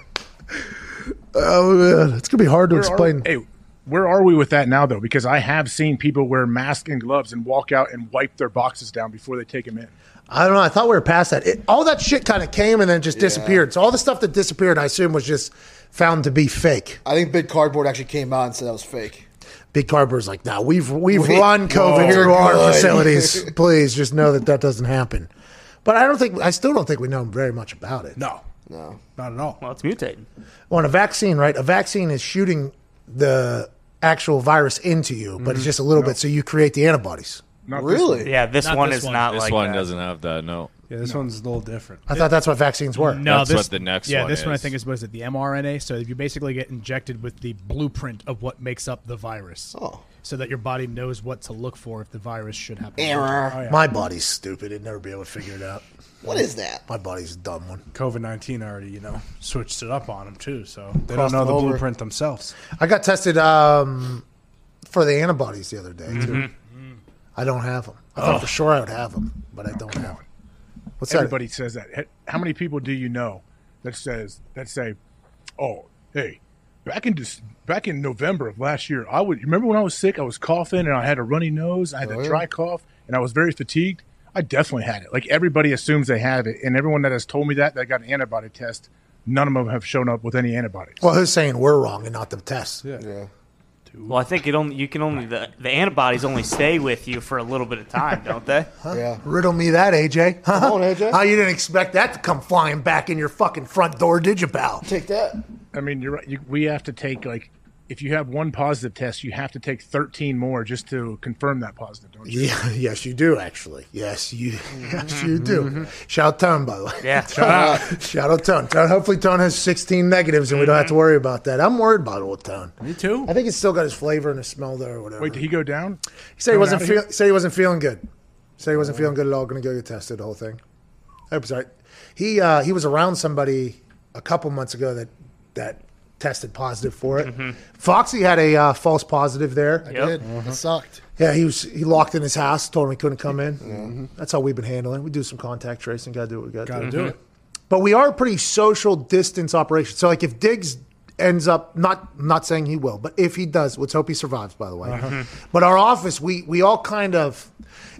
Oh man, it's gonna be hard to Where are- explain. hey, where are we with that now, though? Because I have seen people wear masks and gloves and walk out and wipe their boxes down before they take them in. I don't know. I thought we were past that. It, all that shit kind of came and then just disappeared. So all the stuff that disappeared, I assume, was just found to be fake. I think Big Cardboard actually came out and said that was fake. Big Cardboard's like, nah, we've we've We- run COVID Whoa. through our Good. facilities. Please just know that that doesn't happen. But I don't think I still don't think we know very much about it. No, no, not at all. Well, it's mutating. On a vaccine, right? A vaccine is shooting the actual virus into you, but it's Mhm. just a little bit, so you create the antibodies. Not this Really? one. Yeah, this Not one this is one. not This like one that. doesn't have that. No. Yeah, this one's a little different. I thought that's what vaccines were. No, That's this, what the next yeah, one this one I is. think is what is it the mRNA. So you basically get injected with the blueprint of what makes up the virus. Oh. So that your body knows what to look for if the virus should happen. Error. Oh, yeah. My body's stupid. It'd never be able to figure it out. What is that? My body's a dumb one. COVID nineteen already, you know, switched it up on them too. So they Crossed don't know them the over. blueprint themselves. I got tested um, for the antibodies the other day too. I don't have them. I thought Oh. for sure I would have them, but I don't have them. What's Everybody says that. How many people do you know that says that say, "Oh, hey, back in Dec- back in November of last year, I would remember when I was sick, I was coughing and I had a runny nose, I had Oh, a yeah. dry cough, and I was very fatigued. I definitely had it. Like everybody assumes they have it, and everyone that has told me that that got an antibody test, none of them have shown up with any antibodies. Well, who's saying we're wrong and not the test? Yeah. yeah. Well, I think it only you can only the, the antibodies only stay with you for a little bit of time, don't they? Yeah. Riddle me that, AJ. Huh? Come on, AJ. How oh, you didn't expect that to come flying back in your fucking front door, did you, pal? Take that. I mean, you're right. You, we have to take like. If you have one positive test, you have to take 13 more just to confirm that positive, don't you? Yeah, yes, you do actually. Yes, you. Yes, you do. Shout out Tone, by the way. Yeah. Shout out, shout out Tone. Tone. Hopefully, Tone has 16 negatives, and we don't have to worry about that. I'm worried about old Tone. Me too. I think he's still got his flavor and his smell there, or whatever. Wait, did he go down? He said he wasn't out of feel, said he wasn't feeling good. Said he wasn't feeling good at all. Going to go get tested. The whole thing. I hope he's all right. He uh, he was around somebody a couple months ago that that tested positive for it. Foxy had a uh, false positive there. I Yep. did. Mm-hmm. It sucked. Yeah, he was he locked in his house. Told him he couldn't come in. That's how we've been handling. We do some contact tracing. Got to do what we got to Got to do. do it. But we are a pretty social distance operation. So like if Diggs ends up not not saying he will, but if he does, let's hope he survives. By the way, Uh-huh. but our office, we we all kind of.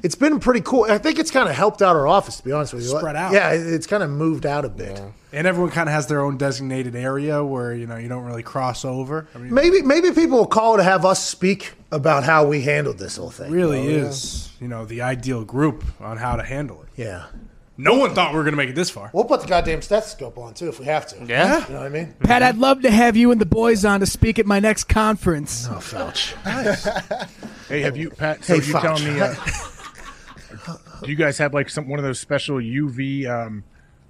It's been pretty cool. I think it's kind of helped out our office, to be honest with you. Spread out. Yeah, it's kind of moved out a bit. And everyone kind of has their own designated area where you know you don't really cross over. I mean, Maybe maybe people will call to have us speak about how we handled this whole thing. really is you know the ideal group on how to handle it. Yeah. No one thought we were going to make it this far. We'll put the goddamn stethoscope on too if we have to. Yeah. You know what I mean? Pat, I'd love to have you and the boys on to speak at my next conference. Oh, Fouch. Hey, have you, Pat? So Hey, you Fouch. telling me? Uh, do you guys have like some one of those special UV um,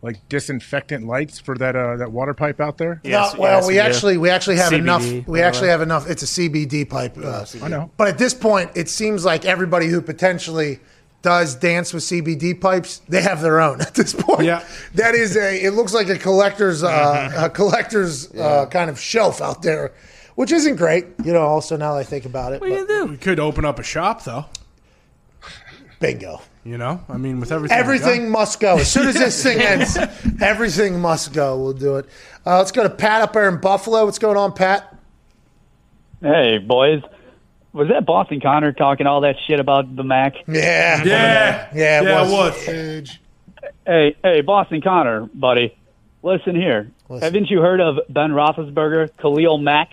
like disinfectant lights for that uh, that water pipe out there? Yes, no, well, yes, we we do. actually we actually have CBD, enough. We by actually have enough. It's a CBD pipe. uh, I know. But at this point, it seems like everybody who potentially does dance with CBD pipes, they have their own at this point. Yeah. that is a. It looks like a collector's uh, a collector's uh, kind of shelf out there which isn't great. You know, also now that I think about it. What are you but- gonna do? We could open up a shop though. Bingo. You know, I mean, with everything. Everything must go. As soon as this thing ends, everything must go. We'll do it. Uh, let's go to Pat up there in Buffalo. What's going on, Pat? Hey, boys. Was that Boston Connor talking all that shit about the Mac? Yeah. Yeah. Yeah, it Yeah, it was. was. Hey, hey, Boston Connor, buddy. Listen here. Haven't you heard of Ben Roethlisberger, Khalil Mack?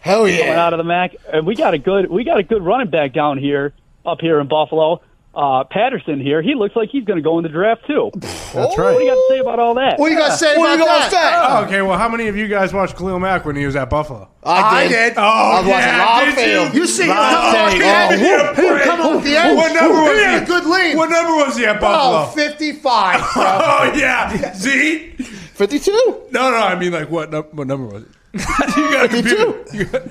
Hell yeah, Coming out of the Mac. And we got a good we got a good running back down here, up here in Buffalo. Uh, Patterson here. He looks like he's going to go in the draft too. That's right. What do you got to say about all that? What do you got to say What about you gonna that? say? Oh, okay, well, how many of you guys watched Khalil Mack when he was at Buffalo? I did. I did. Oh, I was watching yeah, live did film. You see him Live come on tape. the end. Oh, He come on the end. What number was he? had a good lead. What number was he at Buffalo? Oh, 55. Oh yeah, Z. 52? No, no, I mean like what? num- What number was it? you got to You got,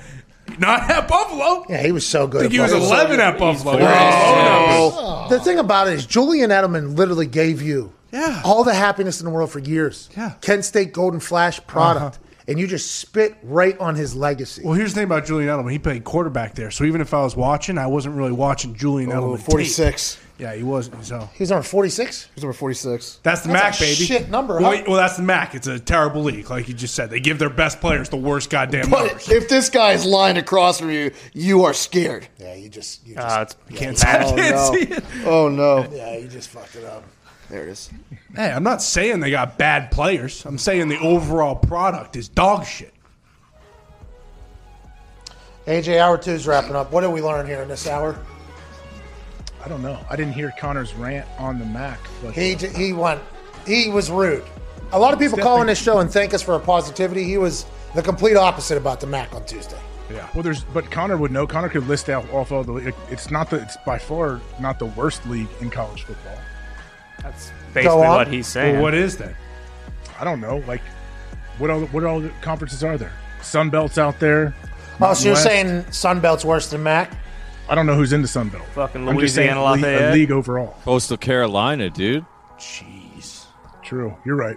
not at Buffalo. yeah, he was so good. I think at he was 11 at Buffalo. Oh. Yeah. The thing about it is, Julian Edelman literally gave you Yeah. all the happiness in the world for years. Yeah. Kent State Golden Flash product. Uh-huh. And you just spit right on his legacy. Well, here's the thing about Julian Edelman. He played quarterback there, so even if I was watching, I wasn't really watching Julian Oh, Edelman. tape. 46. Yeah, he wasn't. So He's number 46? He's number 46. that's the That's Mac, a baby. shit number, Well, huh? well, that's the Mac. It's a terrible league, like you just said. They give their best players the worst goddamn But numbers. if this guy is lined across from you, you are scared. Yeah, you just, you just, Uh, it's, I can't, Mac- I Oh, can't no. see it. Oh, no. yeah, you just fucked it up. There it is. Hey, I'm not saying they got bad players. I'm saying the overall product is dog shit. AJ, hour two's wrapping up. What did we learn here in this hour? I don't know. I didn't hear Connor's rant on the Mac. But He uh, j- he went. He was rude. A lot of people call in this show and thank us for our positivity. He was the complete opposite about the Mac on Tuesday. Yeah. Well, there's but Connor would know. Connor could list out off all the. it- It's not the. It's by far not the worst league in college football. That's basically what he's saying. Well, what is that? I don't know. Like, what all? What all conferences are there? Sun Belt's out there. Oh, so you're West. saying Sunbelt's worse than Mac? I don't know who's in the Sun Belt. Fucking I'm just saying Louisiana league, a league overall. Coastal Carolina, dude. Jeez. True. You're right.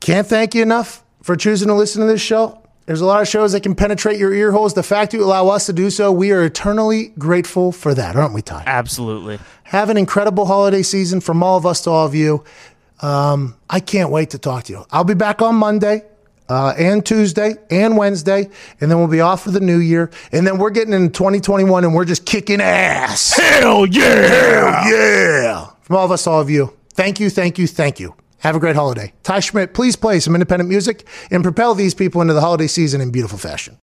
Can't thank you enough for choosing to listen to this show. There's a lot of shows that can penetrate your ear holes. The fact you allow us to do so, we are eternally grateful for that, aren't we, Ty? Absolutely. Have an incredible holiday season from all of us to all of you. Um, I can't wait to talk to you. I'll be back on Monday. Uh, and Tuesday and Wednesday, and then we'll be off for the new year. And then we're getting into 2021 and we're just kicking ass. Hell yeah! Hell yeah! From all of us all of you, thank you, thank you, thank you. Have a great holiday. Ty Schmidt, please play some independent music and propel these people into the holiday season in beautiful fashion.